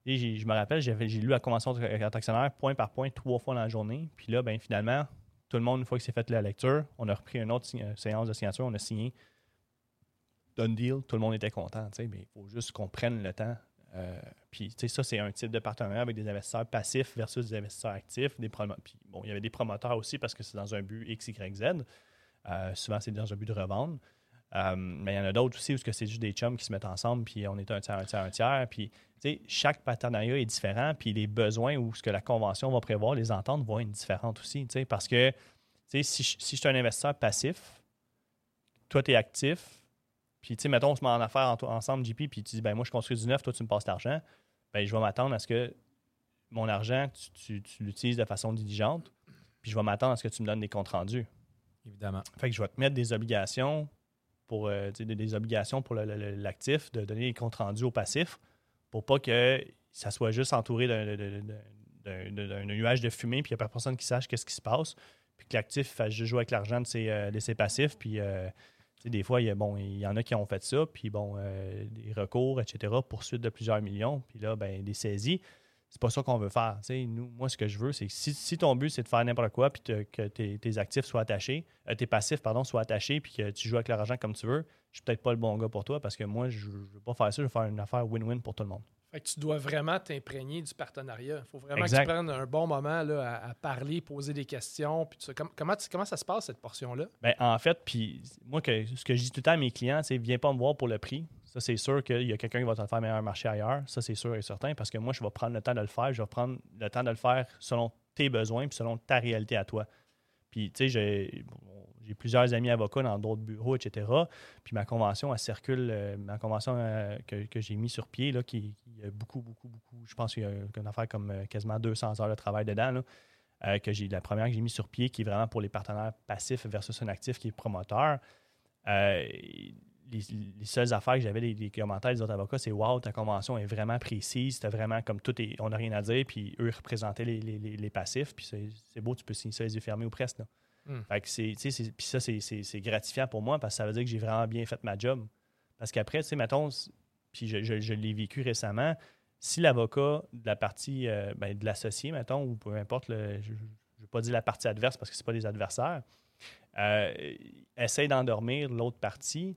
je me rappelle, j'ai lu la convention d'actionnaire point par point trois fois dans la journée. Puis là, ben, finalement, tout le monde, une fois que c'est fait la lecture, on a repris une autre sign- séance de signature, on a signé done deal, tout le monde était content, mais il faut juste qu'on prenne le temps. Euh, puis, tu sais, ça, c'est un type de partenariat avec des investisseurs passifs versus des investisseurs actifs. Des puis, bon, il y avait des promoteurs aussi parce que c'est dans un but X, Y, Z. Euh, souvent, c'est dans un but de revendre. Euh, mais il y en a d'autres aussi où c'est juste des chums qui se mettent ensemble, puis on est un tiers, un tiers, un tiers. Puis, tu sais, chaque partenariat est différent, puis les besoins ou ce que la convention va prévoir, les ententes vont être différentes aussi, tu sais, parce que, tu sais, si, si je suis un investisseur passif, toi, tu es actif, puis, tu sais, mettons, on se met en affaires en- ensemble, JP, puis tu dis, ben moi, je construis du neuf, toi, tu me passes l'argent. Ben, je vais m'attendre à ce que mon argent, tu, tu- tu l'utilises de façon diligente, puis je vais m'attendre à ce que tu me donnes des comptes rendus. Évidemment. Fait que je vais te mettre des obligations pour euh, des, des obligations pour l'actif, de donner des comptes rendus au passif pour pas que ça soit juste entouré d'un, nuage de fumée puis il n'y a pas personne qui sache qu'est-ce qui se passe. Puis que l'actif fasse juste jouer avec l'argent de ses, euh, de ses passifs. Puis euh, Des fois, il y, bon, il y en a qui ont fait ça, puis bon, euh, des recours, etc., poursuite de plusieurs millions, puis là, ben, des saisies. C'est pas ça qu'on veut faire. Nous, moi, ce que je veux, c'est que si, ton but, c'est de faire n'importe quoi, puis que tes, actifs soient attachés, euh, tes passifs, pardon, soient attachés, puis que tu joues avec l'argent comme tu veux, je suis peut-être pas le bon gars pour toi, parce que moi, je, je veux pas faire ça, je veux faire une affaire win-win pour tout le monde. Fait que tu dois vraiment t'imprégner du partenariat. Il faut vraiment Exact. que tu prennes un bon moment là, à, à parler, poser des questions. Puis. Com- comment, tu- comment ça se passe, cette portion-là? Ben, en fait, puis moi, que, ce que je dis tout le temps à mes clients, c'est viens pas me voir pour le prix. Ça, c'est sûr qu'il y a quelqu'un qui va te faire meilleur marché ailleurs. Ça, c'est sûr et certain, parce que moi, je vais prendre le temps de le faire. Je vais prendre le temps de le faire selon tes besoins puis selon ta réalité à toi. Puis, tu sais, j'ai plusieurs amis avocats dans d'autres bureaux, etc. Puis ma convention, elle circule, euh, ma convention euh, que, j'ai mis sur pied, là, qui, a beaucoup, beaucoup, beaucoup, je pense qu'il y a une affaire comme euh, quasiment 200 heures de travail dedans, euh, que j'ai la première que j'ai mis sur pied, qui est vraiment pour les partenaires passifs versus un actif qui est promoteur. Euh, les, les seules affaires que j'avais des, commentaires des autres avocats, c'est Wow, ta convention est vraiment précise, c'était vraiment comme tout est, on n'a rien à dire, puis eux représentaient les, passifs, puis c'est beau, tu peux signer ça les yeux fermés ou presque. Hmm. Fait que ça, c'est- gratifiant pour moi parce que ça veut dire que j'ai vraiment bien fait ma job. Parce qu'après, tu sais, mettons, puis je, je- l'ai vécu récemment, si l'avocat de la partie, euh, ben, de l'associé, mettons, ou peu importe, le- je ne veux pas dire la partie adverse parce que ce pas des adversaires, euh, essaye d'endormir l'autre partie,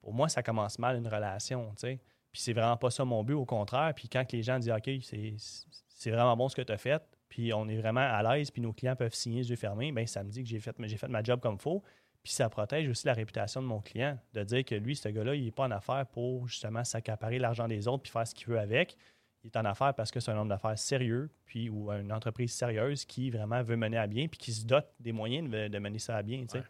pour moi, ça commence mal une relation, tu sais. Puis c'est vraiment pas ça mon but, au contraire. Puis quand les gens disent OK, c'est vraiment bon ce que tu as fait, puis on est vraiment à l'aise, puis nos clients peuvent signer les yeux fermés, bien, ça me dit que j'ai fait, j'ai fait ma job comme il faut. Puis ça protège aussi la réputation de mon client, de dire que lui, ce gars-là, il n'est pas en affaire pour justement s'accaparer l'argent des autres puis faire ce qu'il veut avec. Il est en affaire parce que c'est un homme d'affaires sérieux, puis ou une entreprise sérieuse qui vraiment veut mener à bien, puis qui se dote des moyens de, de mener ça à bien. Ouais.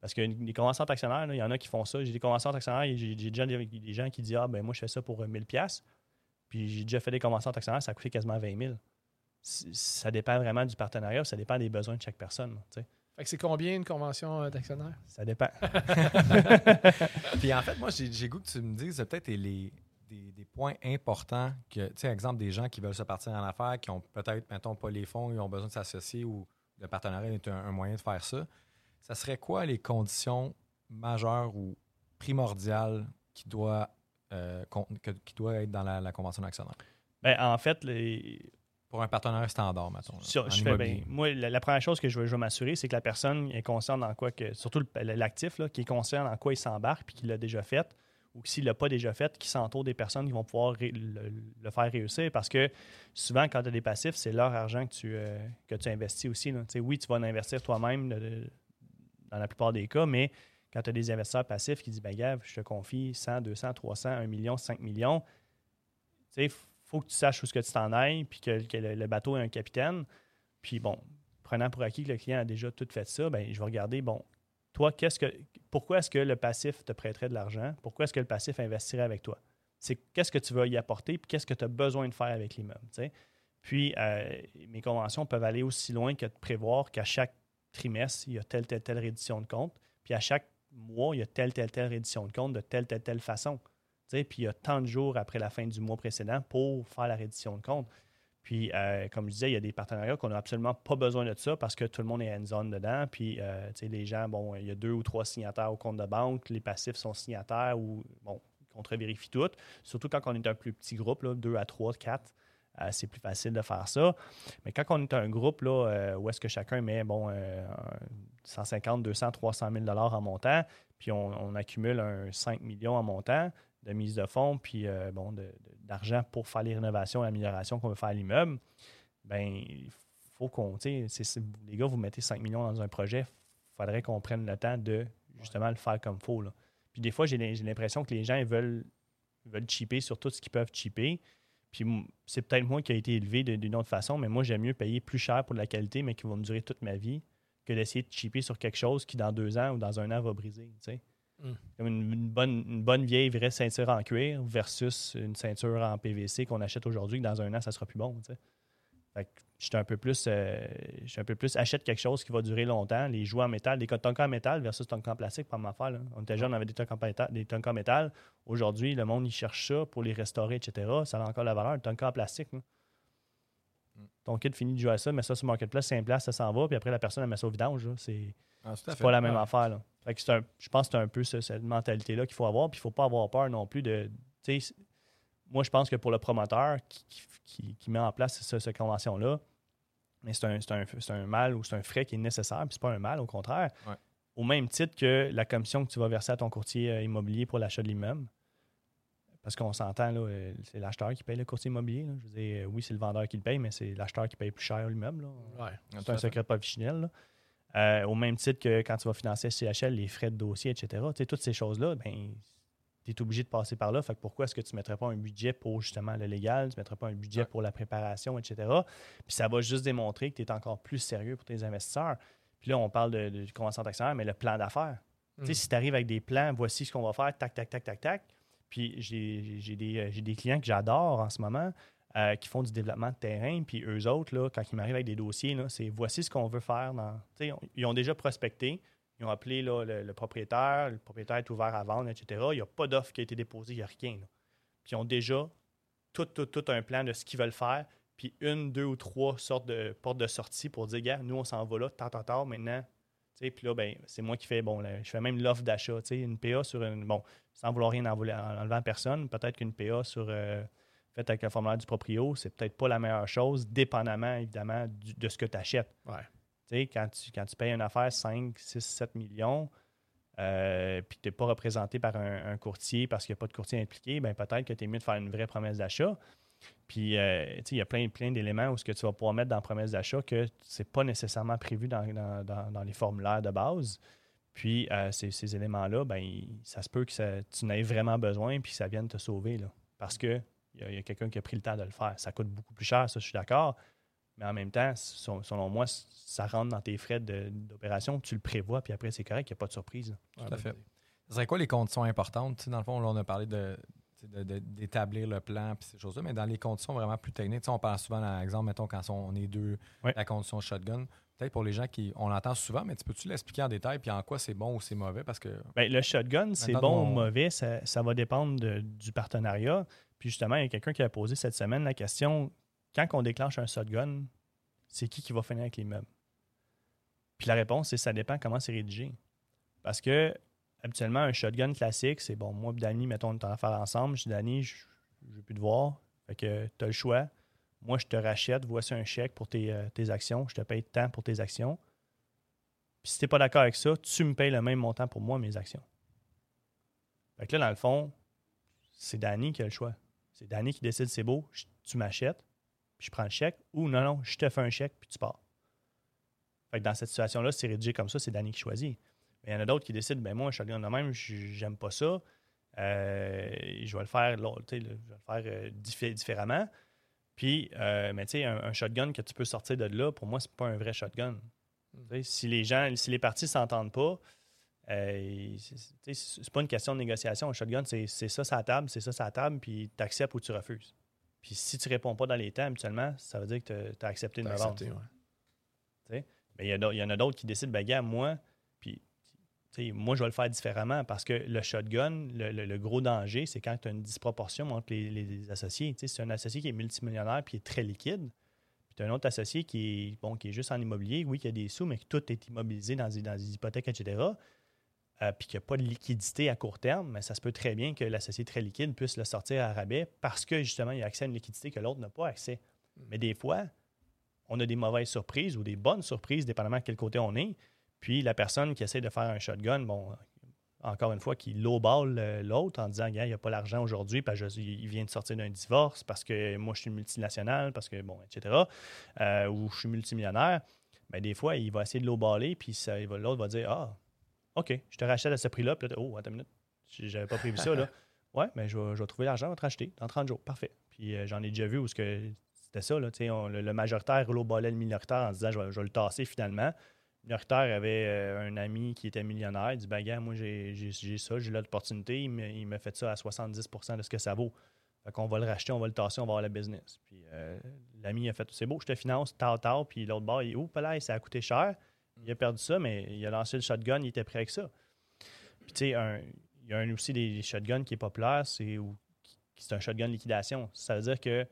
Parce que les conventions d'actionnaires, là, il y en a qui font ça. J'ai des conventions d'actionnaires, et j'ai déjà des, gens qui disent Ah, ben moi, je fais ça pour euh, 1000$. pièces Puis j'ai déjà fait des conventions d'actionnaires, ça a coûté quasiment 20 000 C- Ça dépend vraiment du partenariat, ça dépend des besoins de chaque personne. Fait que c'est combien une convention euh, d'actionnaire? Ça dépend. [LAUGHS] Puis en fait, moi, j'ai j'ai goût que tu me dises peut-être les, des, des points importants que, tu sais, exemple, des gens qui veulent se partir en affaires, qui ont peut-être, mettons, pas les fonds, ils ont besoin de s'associer ou le partenariat est un, un moyen de faire ça. Ça serait quoi les conditions majeures ou primordiales qui doivent, euh, que- qui doivent être dans la, la convention d'actionnaire? Ben, en fait, les, Pour un partenariat standard, mettons. là, Sur- en je fais. Moi, la, la première chose que je veux, je veux m'assurer, c'est que la personne est consciente dans quoi que, surtout l'actif, qui est conscient dans quoi il s'embarque puis qu'il l'a déjà fait, ou s'il l'a pas déjà fait, qu'il s'entoure des personnes qui vont pouvoir le, le faire réussir. Parce que souvent, quand tu as des passifs, c'est leur argent que tu, euh, que tu investis aussi. là. Oui, tu vas en investir toi-même dans la plupart des cas, mais quand tu as des investisseurs passifs qui disent ben, Gav, je te confie 100, 200, 300, 1 million, 5 millions, tu sais, faut que tu saches où ce que tu t'en ailles, puis que, le, bateau ait un capitaine. Puis bon, prenant pour acquis que le client a déjà tout fait ça, ben, je vais regarder, bon, toi, pourquoi est-ce que le passif te prêterait de l'argent? Pourquoi est-ce que le passif investirait avec toi? C'est qu'est-ce que tu vas y apporter, puis qu'est-ce que tu as besoin de faire avec l'immeuble. Puis, euh, mes conventions peuvent aller aussi loin que de prévoir qu'à chaque trimestre, il y a telle, telle, telle reddition de compte. Puis à chaque mois, il y a telle, telle, telle reddition de compte de telle, telle, telle façon. Puis il y a tant de jours après la fin du mois précédent pour faire la reddition de compte. Puis, euh, comme je disais, il y a des partenariats qu'on n'a absolument pas besoin de ça parce que tout le monde est zone dedans. Puis, euh, les gens, bon, il y a deux ou trois signataires au compte de banque, les passifs sont signataires ou, bon, ils contre-vérifient tout. Surtout quand on est un plus petit groupe, là, deux à trois, quatre, euh, c'est plus facile de faire ça. Mais quand on est un groupe là, euh, où est-ce que chacun met, bon, euh, un 150, 200, 300 000 en montant, puis on, on accumule un 5 millions en montant de mise de fonds, puis euh, bon, d'argent pour faire les rénovations et l'amélioration qu'on veut faire à l'immeuble, ben il faut qu'on, les gars, vous mettez 5 millions dans un projet, il faudrait qu'on prenne le temps de justement le faire comme il faut. Puis des fois, j'ai l'im- j'ai l'impression que les gens veulent, veulent cheaper sur tout ce qu'ils peuvent cheaper. Puis c'est peut-être moi qui ai été élevé d'une autre façon, mais moi, j'aime mieux payer plus cher pour de la qualité, mais qui va me durer toute ma vie, que d'essayer de cheaper sur quelque chose qui, dans deux ans ou dans un an, va briser. Mm. Comme une, bonne, une bonne vieille vraie ceinture en cuir versus une ceinture en PVC qu'on achète aujourd'hui, que dans un an, ça sera plus bon. Fait que j'étais un peu plus. euh, un peu plus. Achète quelque chose qui va durer longtemps. Les jouets en métal, des tonkans en métal versus tonkans en plastique, pas ma affaire. On était jeunes, on avait des tonkans en métal. Métal. Aujourd'hui, le monde, il cherche ça pour les restaurer, etc. Ça a encore la valeur. Le tonkan en plastique. Ton kit finit de jouer à ça, mais ça sur Marketplace, c'est un place, ça s'en va, puis après la personne, elle met ça au vidange. C'est Ah, pas la même Ouais. affaire. Là. Fait que un- je pense que c'est un peu ce- cette mentalité-là qu'il faut avoir. Puis il faut pas avoir peur non plus de. Moi, je pense que pour le promoteur qui, qui- qui- qui met en place ce- cette convention-là, mais c'est un, un- mal ou c'est un frais qui est nécessaire, puis c'est pas un mal, au contraire. Ouais. Au même titre que la commission que tu vas verser à ton courtier euh, immobilier pour l'achat de l'immeuble. Parce qu'on s'entend, là, euh, c'est l'acheteur qui paye le courtier immobilier. là. Je veux dire, euh, oui, c'est le vendeur qui le paye, mais c'est l'acheteur qui paye plus cher l'immeuble. là. Ouais. C'est un secret professionnel. là. Euh, au même titre que quand tu vas financer CHL, les frais de dossier, etc. Tu sais, toutes ces choses-là, ben, tu es obligé de passer par là. Fait que pourquoi est-ce que tu ne mettrais pas un budget pour justement le légal, tu ne mettrais pas un budget Ouais. pour la préparation, etc. Puis ça va juste démontrer que tu es encore plus sérieux pour tes investisseurs. Puis là, on parle de, de convention d'actionnaire, mais le plan d'affaires. Tu sais, Mm. si tu arrives avec des plans, voici ce qu'on va faire, tac, tac, tac, tac, tac. Puis j'ai des, euh, des clients que j'adore en ce moment euh, qui font du développement de terrain. Puis eux autres, là, quand ils m'arrivent avec des dossiers, c'est voici ce qu'on veut faire. Dans, ils ont déjà prospecté. Ils ont appelé là, le, propriétaire. Le propriétaire est ouvert à vendre, etc. Il n'y a pas d'offre qui a été déposée, il n'y a rien. Puis ils ont déjà tout, tout, tout un plan de ce qu'ils veulent faire. Puis une, deux ou trois sortes de portes de sortie pour dire, gars, nous, on s'en va là, tant, tant, tant, maintenant. Puis là, ben, c'est moi qui fais, bon, là, je fais même l'offre d'achat. Une PA sur une. Bon, sans vouloir rien envoler- en enlevant à personne, peut-être qu'une PA sur. euh, faite avec le formulaire du proprio, c'est peut-être pas la meilleure chose, dépendamment, évidemment, du- de ce que tu achètes. Ouais. Quand tu, quand tu payes une affaire 5, 6, 7 millions, euh, puis tu n'es pas représenté par un, un courtier parce qu'il n'y a pas de courtier impliqué, ben peut-être que tu es mieux de faire une vraie promesse d'achat. Puis, euh, il y a plein, plein d'éléments où ce que tu vas pouvoir mettre dans la promesse d'achat que c'est pas nécessairement prévu dans, dans- dans- dans les formulaires de base. Puis, euh, ces, ces éléments-là, ben, ça se peut que ça- tu n'aies vraiment besoin puis que ça vienne te sauver. Là, parce que il y a, y a quelqu'un qui a pris le temps de le faire. Ça coûte beaucoup plus cher, ça, je suis d'accord. Mais en même temps, selon moi, ça rentre dans tes frais d'opération. Tu le prévois, puis après, c'est correct, il n'y a pas de surprise. là. Tout à fait. Ce serait quoi les conditions importantes? Tu sais, dans le fond, là, on a parlé de d'établir le plan et ces choses-là, mais dans les conditions vraiment plus techniques, on parle souvent, par exemple, mettons, quand on est deux, la condition shotgun. Peut-être pour les gens qui, on l'entend souvent, mais tu peux-tu l'expliquer en détail, puis en quoi c'est bon ou c'est mauvais? Parce que Ben, le shotgun, c'est bon on- ou mauvais, ça, ça va dépendre de- du partenariat. Puis justement, il y a quelqu'un qui a posé cette semaine la question quand on déclenche un shotgun, c'est qui qui va finir avec l'immeuble Puis la réponse, c'est ça dépend comment c'est rédigé. Parce que habituellement, un shotgun classique, c'est bon, moi et Danny, mettons, on est en affaire ensemble. Je dis Danny, je ne veux plus te voir. Fait que tu as le choix. Moi, je te rachète, voici un chèque pour tes, euh, tes actions. Je te paye tant pour tes actions. Puis si tu n'es pas d'accord avec ça, tu me payes le même montant pour moi, mes actions. Fait que là, dans le fond, c'est Danny qui a le choix. C'est Danny qui décide c'est beau, tu m'achètes, puis je prends le chèque, ou non, non, je te fais un chèque, puis tu pars. Fait que dans cette situation-là, si c'est rédigé comme ça, c'est Danny qui choisit. Mais il y en a d'autres qui décident, ben moi, un shotgun de même, je- j'aime pas ça. Euh, je vais le faire, je vais le faire euh, diffé- différemment. Puis, euh, mais tu sais, un, un shotgun que tu peux sortir de là, pour moi, c'est pas un vrai shotgun. Si les gens, si les parties s'entendent pas, c'est- pas une question de négociation. Un shotgun, c'est c'est ça sa table, c'est ça sa table, puis tu acceptes ou tu refuses. Puis si tu réponds pas dans les temps, habituellement, ça veut dire que tu as accepté accepté, ouais. Mais il y, y en a d'autres qui décident, ben gars, moi, moi, je vais le faire différemment parce que le shotgun, le, gros danger, c'est quand tu as une disproportion entre les, associés. C'est un associé qui est multimillionnaire puis qui est très liquide. Puis tu as un autre associé qui est, bon, qui est juste en immobilier, oui, qui a des sous, mais que tout est immobilisé dans des, dans des hypothèques, etc. euh, puis qu'il n'y a pas de liquidité à court terme, mais ça se peut très bien que l'associé très liquide puisse le sortir à rabais parce que justement, il a accès à une liquidité que l'autre n'a pas accès. Mais des fois, on a des mauvaises surprises ou des bonnes surprises, dépendamment de quel côté on est. Puis la personne qui essaie de faire un shotgun, bon, encore une fois, qui lowball euh, l'autre en disant, il n'y a pas l'argent aujourd'hui, parce qu'il vient de sortir d'un divorce, parce que moi, je suis multinational, parce que, bon, etc., euh, ou je suis multimillionnaire. Mais des fois, il va essayer de lowballer, puis l'autre va dire, ah, OK, je te rachète à ce prix-là. Puis là, oh, attends une minute, j'avais pas prévu ça, là. [LAUGHS] Ouais, mais je vais, je vais trouver l'argent, on va te racheter dans 30 jours. Parfait. Puis euh, j'en ai déjà vu où c'était ça, là, tu sais, on- le, le majoritaire lowballait le minoritaire en disant, je vais, je vais le tasser finalement. Le minoritaire avait euh, un ami qui était millionnaire. Il dit, ben, gars, moi, j'ai ça, j'ai l'opportunité. Il me fait ça à 70% de ce que ça vaut. Fait qu'on va le racheter, on va le tasser, on va avoir la business. Puis euh, l'ami a fait, c'est beau, je te finance, tard, tard. Puis l'autre bord, il, oh, là, ça a coûté cher. Il a perdu ça, mais il a lancé le shotgun, il était prêt avec ça. Puis tu sais, il y a un, aussi des, shotguns qui est populaire, c'est qui- un shotgun liquidation. Ça veut dire que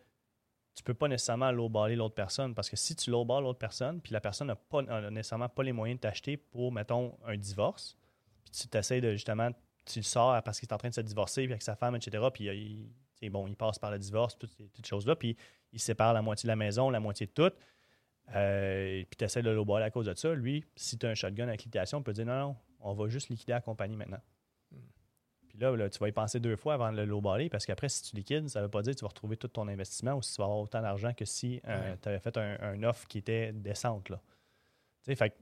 tu peux pas nécessairement lowballer l'autre personne parce que si tu lowballes l'autre personne, puis la personne n'a pas a nécessairement pas les moyens de t'acheter pour, mettons, un divorce, puis tu t'essayes de justement, tu le sors parce qu'il est en train de se divorcer avec sa femme, etc. Puis euh, il, bon, il passe par le divorce, toutes ces toutes choses-là, puis il sépare la moitié de la maison, la moitié de tout. Euh, puis tu essaies de le lowballer à cause de ça. Lui, si tu as un shotgun avec liquidation, il peut dire non, non, on va juste liquider la compagnie maintenant. Puis là, là, tu vas y penser deux fois avant de le lowballer parce qu'après, si tu liquides, ça ne veut pas dire que tu vas retrouver tout ton investissement ou si tu vas avoir autant d'argent que si euh, tu avais fait un, un offre qui était décente. Là. Tu sais, fait que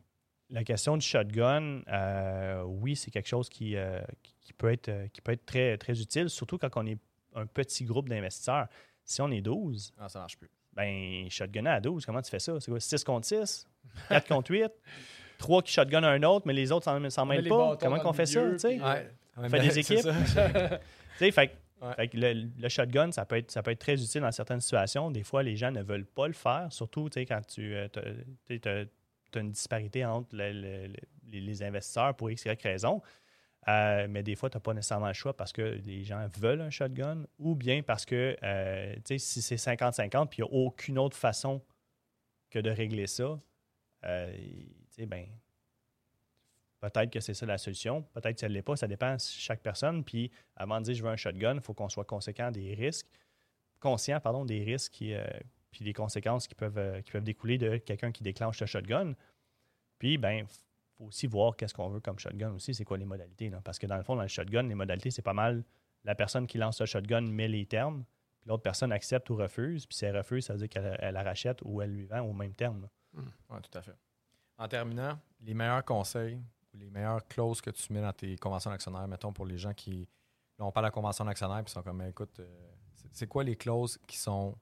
la question du shotgun, euh, oui, c'est quelque chose qui, euh, qui- peut être, qui peut être très, très utile, surtout quand on est un petit groupe d'investisseurs. Si on est 12, Ah, ça marche plus. ben, shotgunner à 12, comment tu fais ça? C'est quoi? 6 contre 6? 4 contre 8? 3 qui shotgunnent un autre, mais les autres s'en mêlent pas? Comment le fait ça? milieu, tu sais? puis, Ouais. Fait des [LAUGHS] équipes. ça. [LAUGHS] Tu sais, fait, fait que le, le shotgun, ça peut, être, ça peut être très utile dans certaines situations. Des fois, les gens ne veulent pas le faire, surtout quand tu as, une disparité entre le- le- le- les, les investisseurs pour X, Y raison. Euh, mais des fois, tu n'as pas nécessairement le choix parce que les gens veulent un shotgun ou bien parce que euh, si c'est 50-50 puis il n'y a aucune autre façon que de régler ça, euh, tu sais, ben, peut-être que c'est ça la solution. Peut-être que ça ne l'est pas. Ça dépend de chaque personne. Puis avant de dire je veux un shotgun, il faut qu'on soit conséquent des risques, conscient pardon, des risques qui, euh, puis des conséquences qui peuvent, euh, qui peuvent découler de quelqu'un qui déclenche le shotgun. Puis, ben, faut aussi voir qu'est-ce qu'on veut comme shotgun aussi, c'est quoi les modalités. là. Parce que dans le fond, dans le shotgun, les modalités, c'est pas mal la personne qui lance le shotgun met les termes, puis l'autre personne accepte ou refuse. Puis si elle refuse, ça veut dire qu'elle elle la rachète ou elle lui vend au même terme. là. Oui, tout à fait. En terminant, les meilleurs conseils les meilleures clauses que tu mets dans tes conventions d'actionnaires, mettons pour les gens qui. Là, on parle de convention d'actionnaire puis ils sont comme écoute, euh, c'est- quoi les clauses qui sont.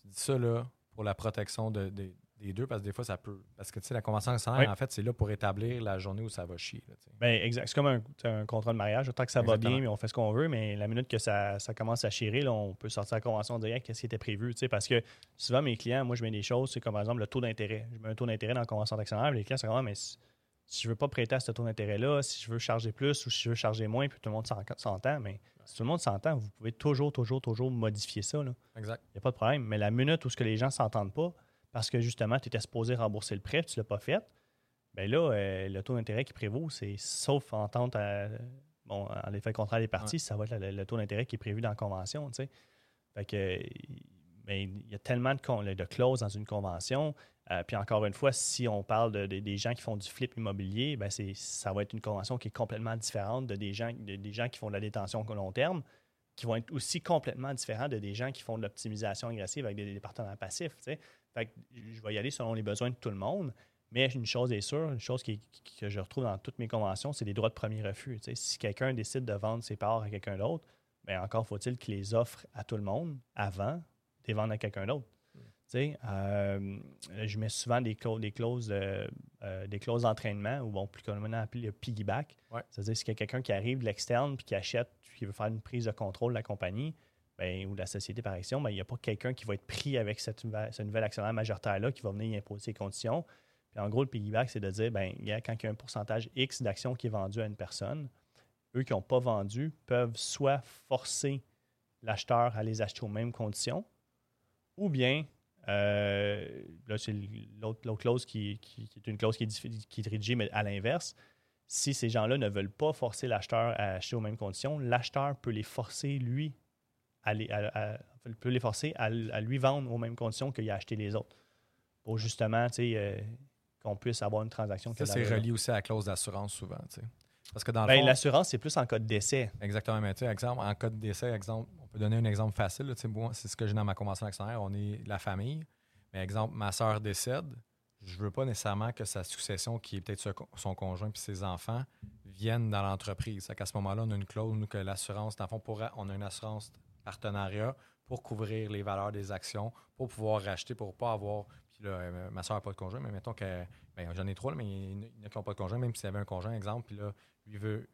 Tu dis ça là pour la protection de- de- des deux, parce que des fois ça peut. Parce que tu sais, la convention d'actionnaire, Oui. en fait, c'est là pour établir la journée où ça va chier. là. Ben, exact. C'est comme un, contrat de mariage. Tant que ça va bien, mais on fait ce qu'on veut, mais la minute que ça, ça commence à chirer, là, on peut sortir la convention de dire Hey, qu'est-ce qui était prévu. tu sais, Parce que souvent, mes clients, moi, je mets des choses, c'est comme par exemple le taux d'intérêt. Je mets un taux d'intérêt dans la convention d'actionnaire, les clients sont comme Ah, mais si, je veux pas prêter à ce taux d'intérêt-là, si je veux charger plus ou si je veux charger moins, puis tout le monde s'en- s'entend, mais si tout le monde s'entend, vous pouvez toujours, toujours, toujours modifier ça. là. Exact. Il n'y a pas de problème. Mais la minute où ce que les gens ne s'entendent pas, parce que justement, tu étais supposé rembourser le prêt, tu ne l'as pas fait, bien là, euh, le taux d'intérêt qui prévaut, c'est sauf entente à, bon, en effet contraire des parties, ça va être le, le taux d'intérêt qui est prévu dans la convention. tu sais. Fait que, ben, il y a tellement de clauses dans une convention. Euh, puis encore une fois, si on parle de, de- des gens qui font du flip immobilier, ben ça va être une convention qui est complètement différente de des gens, de- des gens qui font de la détention à long terme, qui vont être aussi complètement différents de des gens qui font de l'optimisation agressive avec des, des partenaires passifs. Fait que je vais y aller selon les besoins de tout le monde. Mais une chose est sûre, une chose qui- que je retrouve dans toutes mes conventions, c'est des droits de premier refus. Si quelqu'un décide de vendre ses parts à quelqu'un d'autre, bien encore faut-il qu'il les offre à tout le monde avant de les vendre à quelqu'un d'autre. Euh, je mets souvent des clauses, des clauses, de- euh, des clauses d'entraînement, ou bon, plus communément appelé le piggyback. Ouais. C'est-à-dire, s'il y a quelqu'un qui arrive de l'externe puis qui achète, puis qui veut faire une prise de contrôle de la compagnie ben, ou de la société par action, ben, il n'y a pas quelqu'un qui va être pris avec cette nouvelle, ce nouvel actionnaire majoritaire-là qui va venir y imposer ses conditions. Puis en gros, le piggyback, c'est de dire, ben, il y a- quand il y a un pourcentage X d'actions qui est vendu à une personne, eux qui n'ont pas vendu peuvent soit forcer l'acheteur à les acheter aux mêmes conditions, ou bien, euh, là, c'est l'autre clause qui, qui- qui est une clause qui est, diffi- qui est rédigée, mais à l'inverse, si ces gens-là ne veulent pas forcer l'acheteur à acheter aux mêmes conditions, l'acheteur peut les forcer, lui, à les, à- à- peut les forcer à, à lui vendre aux mêmes conditions qu'il a acheté les autres. Pour justement, tu sais, euh, qu'on puisse avoir une transaction Ça, c'est relié aussi à la clause d'assurance souvent. tu sais. Parce que dans Ben, L'assurance, c'est plus en cas de décès. Exactement. Mais tu sais, exemple, en cas de décès, exemple, on peut donner un exemple facile. là, moi, c'est ce que j'ai dans ma convention d'actionnaire. On est la famille. Mais exemple, ma soeur décède. Je veux pas nécessairement que sa succession, qui est peut-être son conjoint puis ses enfants, viennent dans l'entreprise. À ce moment-là, on a une clause, nous, que l'assurance, dans le fond, pour, on a une assurance partenariat pour couvrir les valeurs des actions, pour pouvoir racheter, pour pas avoir. Puis là, euh, ma soeur n'a pas de conjoint, mais mettons que. Ben, j'en ai trois, là, mais il y en a- qui n'ont pas de conjoint, même s'il y avait un conjoint, exemple, puis là, lui veut.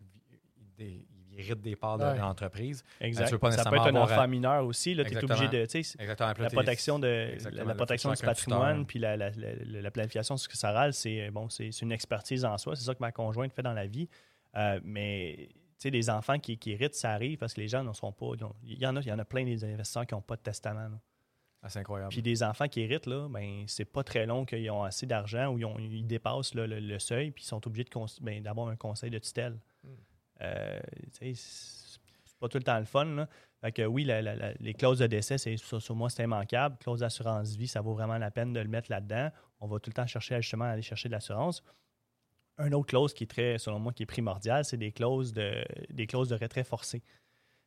Il, il- hérite des parts de Ouais. l'entreprise. Exact. tu veux pas ça peut être un à- enfant mineur aussi. Tu es obligé de. Exactement. La protection, de, Exactement, la, protection du patrimoine puis la, la- la- la planification successorale, c'est bon, c'est c'est une expertise en soi. C'est ça que ma conjointe fait dans la vie. Euh, mais tu sais, les enfants qui, qui héritent, ça arrive parce que les gens ne sont pas. non, Il y en a, il y en a plein des investisseurs qui n'ont pas de testament. là. Ah, c'est incroyable. Puis des enfants qui héritent, là, ben, c'est pas très long qu'ils ont assez d'argent ou ils, ont- ils dépassent là, le, le seuil, puis ils sont obligés de ben, d'avoir un conseil de tutelle. Hmm. Euh, c'est pas tout le temps le fun. Là. Fait que oui, la- la- la- les clauses de décès, c'est, sur, sur moi, c'est immanquable. Clause d'assurance vie, ça vaut vraiment la peine de le mettre là-dedans. On va tout le temps chercher à, justement aller chercher de l'assurance. Un autre clause qui est très, selon moi, qui est primordial, c'est des clauses de, des clauses de retrait forcé.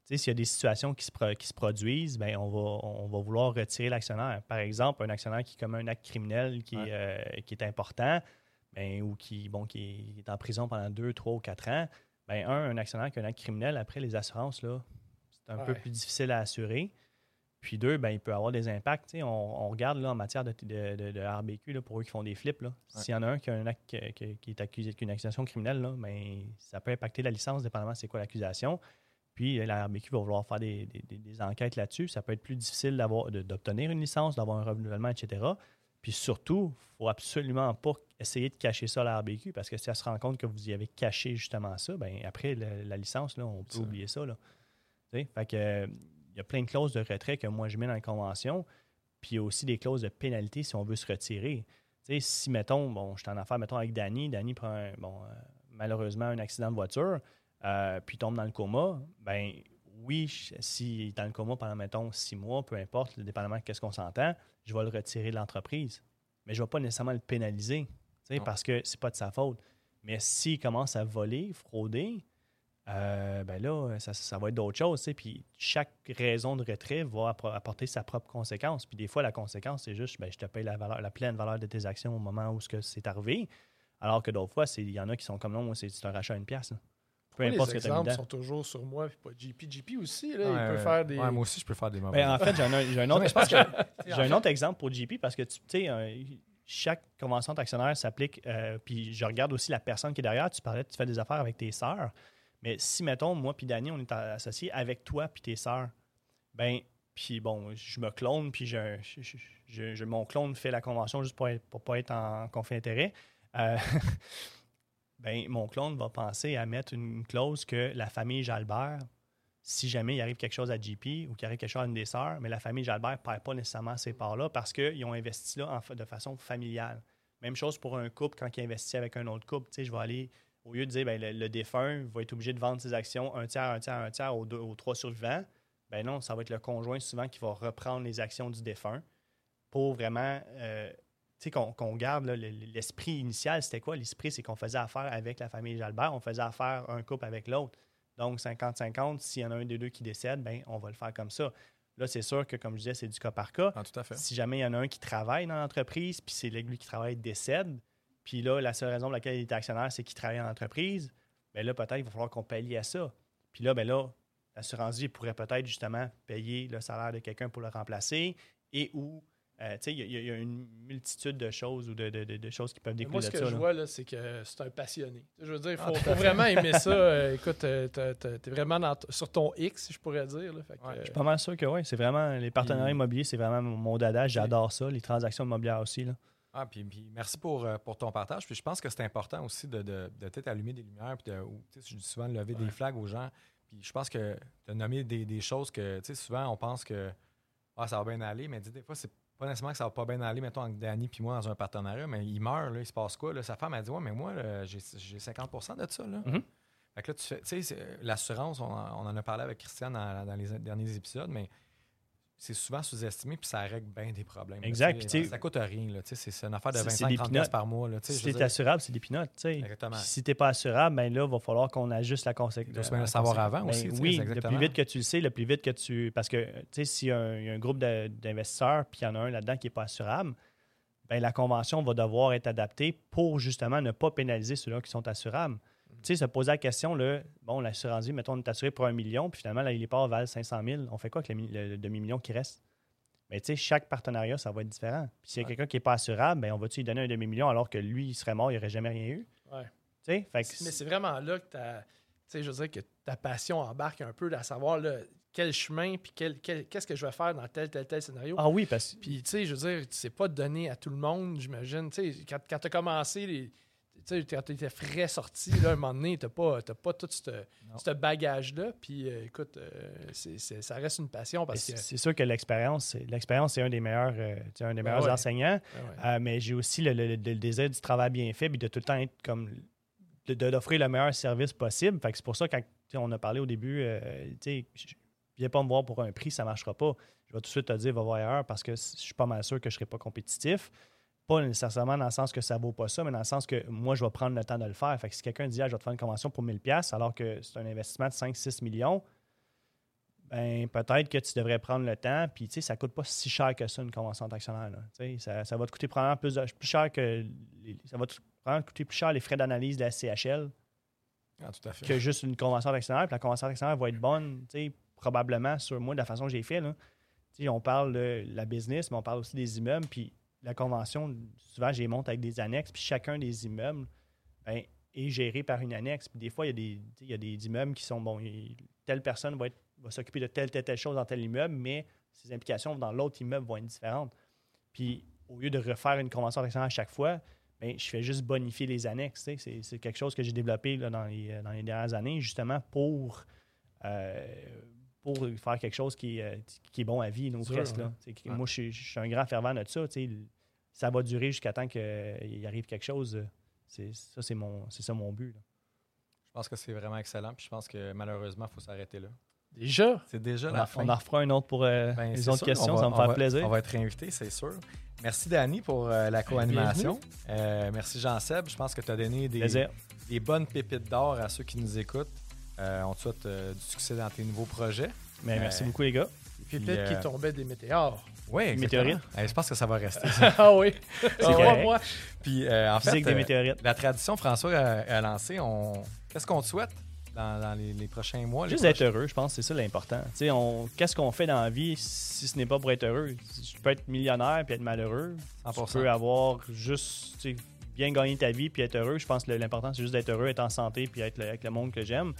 S'il y a des situations qui se, pro- qui se produisent, ben, on, va, on va vouloir retirer l'actionnaire. Par exemple, un actionnaire qui commet un acte criminel qui, Ouais. euh, qui est important ben, ou qui, bon, qui est en prison pendant deux, trois ou quatre ans, ben, un, un actionnaire qui a un acte criminel, après, les assurances, là, c'est un peu plus difficile à assurer. Puis deux, ben, il peut avoir des impacts. On, on regarde là, en matière de, de, de- de RBQ, là, pour eux qui font des flips. là. S'il y en a un qui a un acte qui- qui, qui est accusé d'une accusation criminelle, là, ben, ça peut impacter la licence, dépendamment c'est quoi l'accusation. Puis euh, la RBQ va vouloir faire des, des- des- des enquêtes là-dessus. Ça peut être plus difficile d'obtenir une licence, d'avoir un renouvellement, etc. Puis surtout, il ne faut absolument pas essayer de cacher ça à la RBQ parce que si elle se rend compte que vous y avez caché justement ça, ben après, la licence, là, on peut Ça. oublier ça. Là. Fait que, euh, il y a plein de clauses de retrait que moi je mets dans la convention. Puis il y a aussi des clauses de pénalité si on veut se retirer. Si, mettons, bon, je suis en affaire, mettons, avec Danny, Danny prend, un- bon, euh, malheureusement, un accident de voiture, euh, puis tombe dans le coma, ben oui, s'il est dans le coma pendant, mettons, six mois, peu importe, dépendamment de qu'est-ce qu'on s'entend, je vais le retirer de l'entreprise. Mais je ne vais pas nécessairement le pénaliser, parce que c'est pas de sa faute. Mais s'il commence à voler, frauder, euh, ben là, ça, ça va être d'autres choses. Puis chaque raison de retrait va apporter sa propre conséquence. Puis des fois, la conséquence, c'est juste, ben, je te paye la, valeur, la pleine valeur de tes actions au moment où ce c'est arrivé. Alors que d'autres fois, il y en a qui sont comme non, moi, c'est c'est un rachat à une pièce. là. Peu importe les ce que tu as mis exemples dedans. sont toujours sur moi, puis pas JP. JP aussi, là, Ouais, il peut faire des. Ouais, moi aussi, je peux faire des mauvais. Ben, en fait, j'ai un autre, je pense que- [LAUGHS] j'ai un autre exemple pour JP parce que tu tu sais, euh, chaque convention d'actionnaire s'applique. euh, puis je regarde aussi la personne qui est derrière. Tu parlais, tu fais des affaires avec tes sœurs. Mais si, mettons, moi puis Danny, on est associés avec toi puis tes sœurs, ben, puis bon, je me clone, puis je, je- je- je- je- mon clone fait la convention juste pour ne pas être en conflit d'intérêt. Euh, [LAUGHS] ben, mon clone va penser à mettre une clause que la famille Jalbert, si jamais il arrive quelque chose à JP ou qu'il arrive quelque chose à une des sœurs, mais la famille Jalbert ne perd pas nécessairement ces parts-là parce qu'ils ont investi là de façon familiale. Même chose pour un couple quand il investit avec un autre couple. Je vais aller, au lieu de dire ben, le, défunt va être obligé de vendre ses actions un tiers, un tiers, un tiers aux, deux- aux trois survivants, ben non, ça va être le conjoint souvent qui va reprendre les actions du défunt pour vraiment euh, qu'on qu'on garde l'esprit initial, c'était quoi? L'esprit, c'est qu'on faisait affaire avec la famille Jalbert, on faisait affaire un couple avec l'autre. Donc, 50-50, s'il y en a un des deux qui décède, ben, on va le faire comme ça. Là, c'est sûr que, comme je disais, c'est du cas par cas. Ah, tout à fait. Si jamais il y en a un qui travaille dans l'entreprise, puis c'est lui qui travaille décède, puis là, la seule raison pour laquelle il est actionnaire, c'est qu'il travaille en entreprise, bien là, peut-être, il va falloir qu'on paye à ça. Puis là, ben là, l'assurance vie pourrait peut-être justement payer le salaire de quelqu'un pour le remplacer et ou, euh, tu il y, a- il y a une multitude de choses ou de, de- de- de choses qui peuvent découler moi, ce que ça. je là. vois, là, c'est que c'est un passionné. Je veux dire, il Ah, faut, fait. vraiment aimer ça. [LAUGHS] Euh, écoute, euh, t'as- t'es vraiment dans sur ton X, si je pourrais dire. là. Fait que, Ouais, euh, Je suis pas mal sûr que oui. C'est vraiment, les partenariats immobiliers, c'est vraiment mon dada. J'adore ça. Les transactions immobilières aussi. Là. Ah, puis, puis merci pour, pour ton partage. Puis je pense que c'est important aussi de, de, de peut-être allumer des lumières, puis de, ou, tu sais, je dis souvent de lever des flags aux gens. Puis je pense que de nommer des, des choses que, tu souvent on pense que ah, ça va bien aller, mais tu des fois, c'est pas nécessairement que ça va pas bien aller, mettons, avec Danny puis moi dans un partenariat, mais il meurt, là, il se passe quoi? Là? Sa femme a dit Ouais, mais moi, là, j'ai j'ai 50% de ça. Là. Mhm. Fait que là, tu fais, c'est- l'assurance, on, en- on en a parlé avec Christian dans, dans les derniers épisodes, mais c'est souvent sous-estimé, puis ça règle bien des problèmes. là, Exact, tu sais. puis tu sais- ça coûte rien. là, tu sais, C'est c'est une affaire de C'est- c'est 25-30 des piastres peanuts. par mois. Là, tu Si tu dire. assurable, c'est des pinottes. tu sais. Exactement. Si tu n'es pas assurable, ben là, il va falloir qu'on ajuste la conséquence. Bien le savoir avant aussi, tu oui, c'est le plus vite que tu le sais, le plus vite que tu. Parce que, tu sais, s'il y a un, y a un groupe d'investisseurs, puis il y en a un là-dedans qui n'est pas assurable, ben la convention va devoir être adaptée pour justement ne pas pénaliser ceux-là qui sont assurables. Tu sais, se poser la question, là, bon, l'assurance vie, mettons, on est assuré pour un million, puis finalement, là, les parts valent 500 000. On fait quoi avec le, mi- le demi-million qui reste? Mais tu sais, chaque partenariat, ça va être différent. Puis s'il y a Ouais. quelqu'un qui n'est pas assurable, ben on va-tu lui donner un demi-million alors que lui, il serait mort, il n'aurait jamais rien eu? Ouais. Tu sais, fait que Mais c'est vraiment là que ta, tu sais, je veux dire que ta passion embarque un peu à savoir là, quel chemin puis quel, quel- qu'est-ce que je vais faire dans tel, tel, tel scénario. Ah oui, parce que Puis, tu sais, je veux dire, c'est pas donné à tout le monde, j'imagine. Tu sais, quand, quand tu as commencé, les- sais, tu étais frais sorti, là, à un moment donné, tu n'as pas, t'as pas tout ce bagage-là. Puis euh, écoute, euh, ça reste une passion parce C'est que. c'est sûr que l'expérience, c'est- l'expérience, c'est un des meilleurs, euh, sais, un des Ben meilleurs ouais. enseignants. Ouais. Euh, mais j'ai aussi le, le- le- le désir du travail bien fait, puis de tout le temps être comme de- d'offrir le meilleur service possible. Fait que c'est pour ça quand sais, on a parlé au début, tu sais, viens pas me voir pour un prix, ça marchera pas. Je vais tout de suite te dire va voir ailleurs parce que je suis pas mal sûr que je serai pas compétitif. Pas nécessairement dans le sens que ça vaut pas ça, mais dans le sens que moi, je vais prendre le temps de le faire. Fait que si quelqu'un dit ah, je vais te faire une convention pour 1000$ pièces alors que c'est un investissement de 5-6 millions, ben peut-être que tu devrais prendre le temps. Puis, tu sais, ça coûte pas si cher que ça, une convention d'actionnaire. Ça, ça va te coûter probablement plus, de- plus cher que. les- ça va te probablement coûter plus cher les frais d'analyse de la CHL Ah, tout à fait. que juste une convention d'actionnaire. Puis la convention d'actionnaire va être bonne, tu sais, probablement sur moi, de la façon que j'ai fait. Là. On parle de la business, mais on parle aussi des immeubles. Puis la convention, souvent, j'ai monte avec des annexes. Puis chacun des immeubles ben, est géré par une annexe. Puis des fois, il y a des, il y a des immeubles qui sont, bon, telle personne va, s'occuper de telle, telle, telle chose dans tel immeuble, mais ses implications dans l'autre immeuble vont être différentes. Puis au lieu de refaire une convention à chaque fois, ben, je fais juste bonifier les annexes. c'est quelque chose que j'ai développé là, dans, les, dans les dernières années, justement pour, euh, pour faire quelque chose qui, est, euh, qui est bon à vie, Sûr, presque. là. ouais. Moi, je suis, je suis un grand fervent de ça. tu sais. Ça va durer jusqu'à temps qu'il arrive quelque chose. C'est, ça, c'est, mon, c'est ça mon but. là. Je pense que c'est vraiment excellent. Puis je pense que malheureusement, il faut s'arrêter là. Déjà, C'est déjà On, la en- fin. on en refera un autre pour euh, Ben, les autres sûr, questions. on va- ça va me faire va- plaisir. On va être réinvité, c'est sûr. Merci, Danny, pour euh, la co-animation. Euh, merci, Jean-Seb. Je pense que tu as donné des, des bonnes pépites d'or à ceux qui nous écoutent. Euh, on te souhaite euh, du succès dans tes nouveaux projets. Mais merci Euh, beaucoup, les gars. Puis, peut-être euh, qu'il tombait des météores. Oui, exactement. Météorites. Euh, je pense que ça va rester. [LAUGHS] ah oui. C'est correct. moi, Puis, euh, en fait, Physique des euh, météorites. la tradition, François a, a lancé. On... Qu'est-ce qu'on te souhaite dans, dans les, les prochains mois? Juste d'être heureux, je pense c'est ça l'important. Tu sais, on- Qu'est-ce qu'on fait dans la vie si ce n'est pas pour être heureux? Tu peux être millionnaire puis être malheureux. 100%. Tu peux avoir juste tu sais, bien gagner ta vie puis être heureux. Je pense que l'important, c'est juste d'être heureux, être en santé puis être le- avec le monde que j'aime.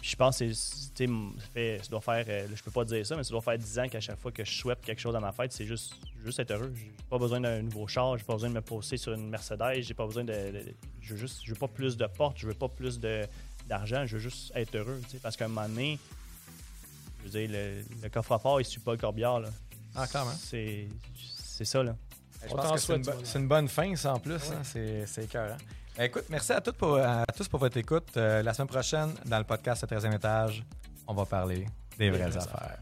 Puis je pense que c'est- tu sais, ça, fait- ça doit faire, euh, je peux pas dire ça, mais ça doit faire 10 ans qu'à chaque fois que je souhaite quelque chose dans ma fête, c'est juste, juste être heureux. J'ai pas besoin d'un nouveau char, j'ai pas besoin de me poster sur une Mercedes, j'ai pas besoin de. de- je veux juste, je veux pas plus de portes, je veux pas plus de d'argent, je veux juste être heureux. tu sais, Parce qu'à un moment donné, je veux dire, le, le coffre-fort, il suit pas le corbillard. Là. Ah, clairement. C'est, c'est ça, là. Je On pense t'en que c'est une, bo- bonne fin, ça, en plus. hein. C'est c'est écœurant. Écoute, merci à, toutes pour- à tous pour votre écoute. Euh, la semaine prochaine, dans le podcast Le 13e étage, on va parler des vraies vraies affaires.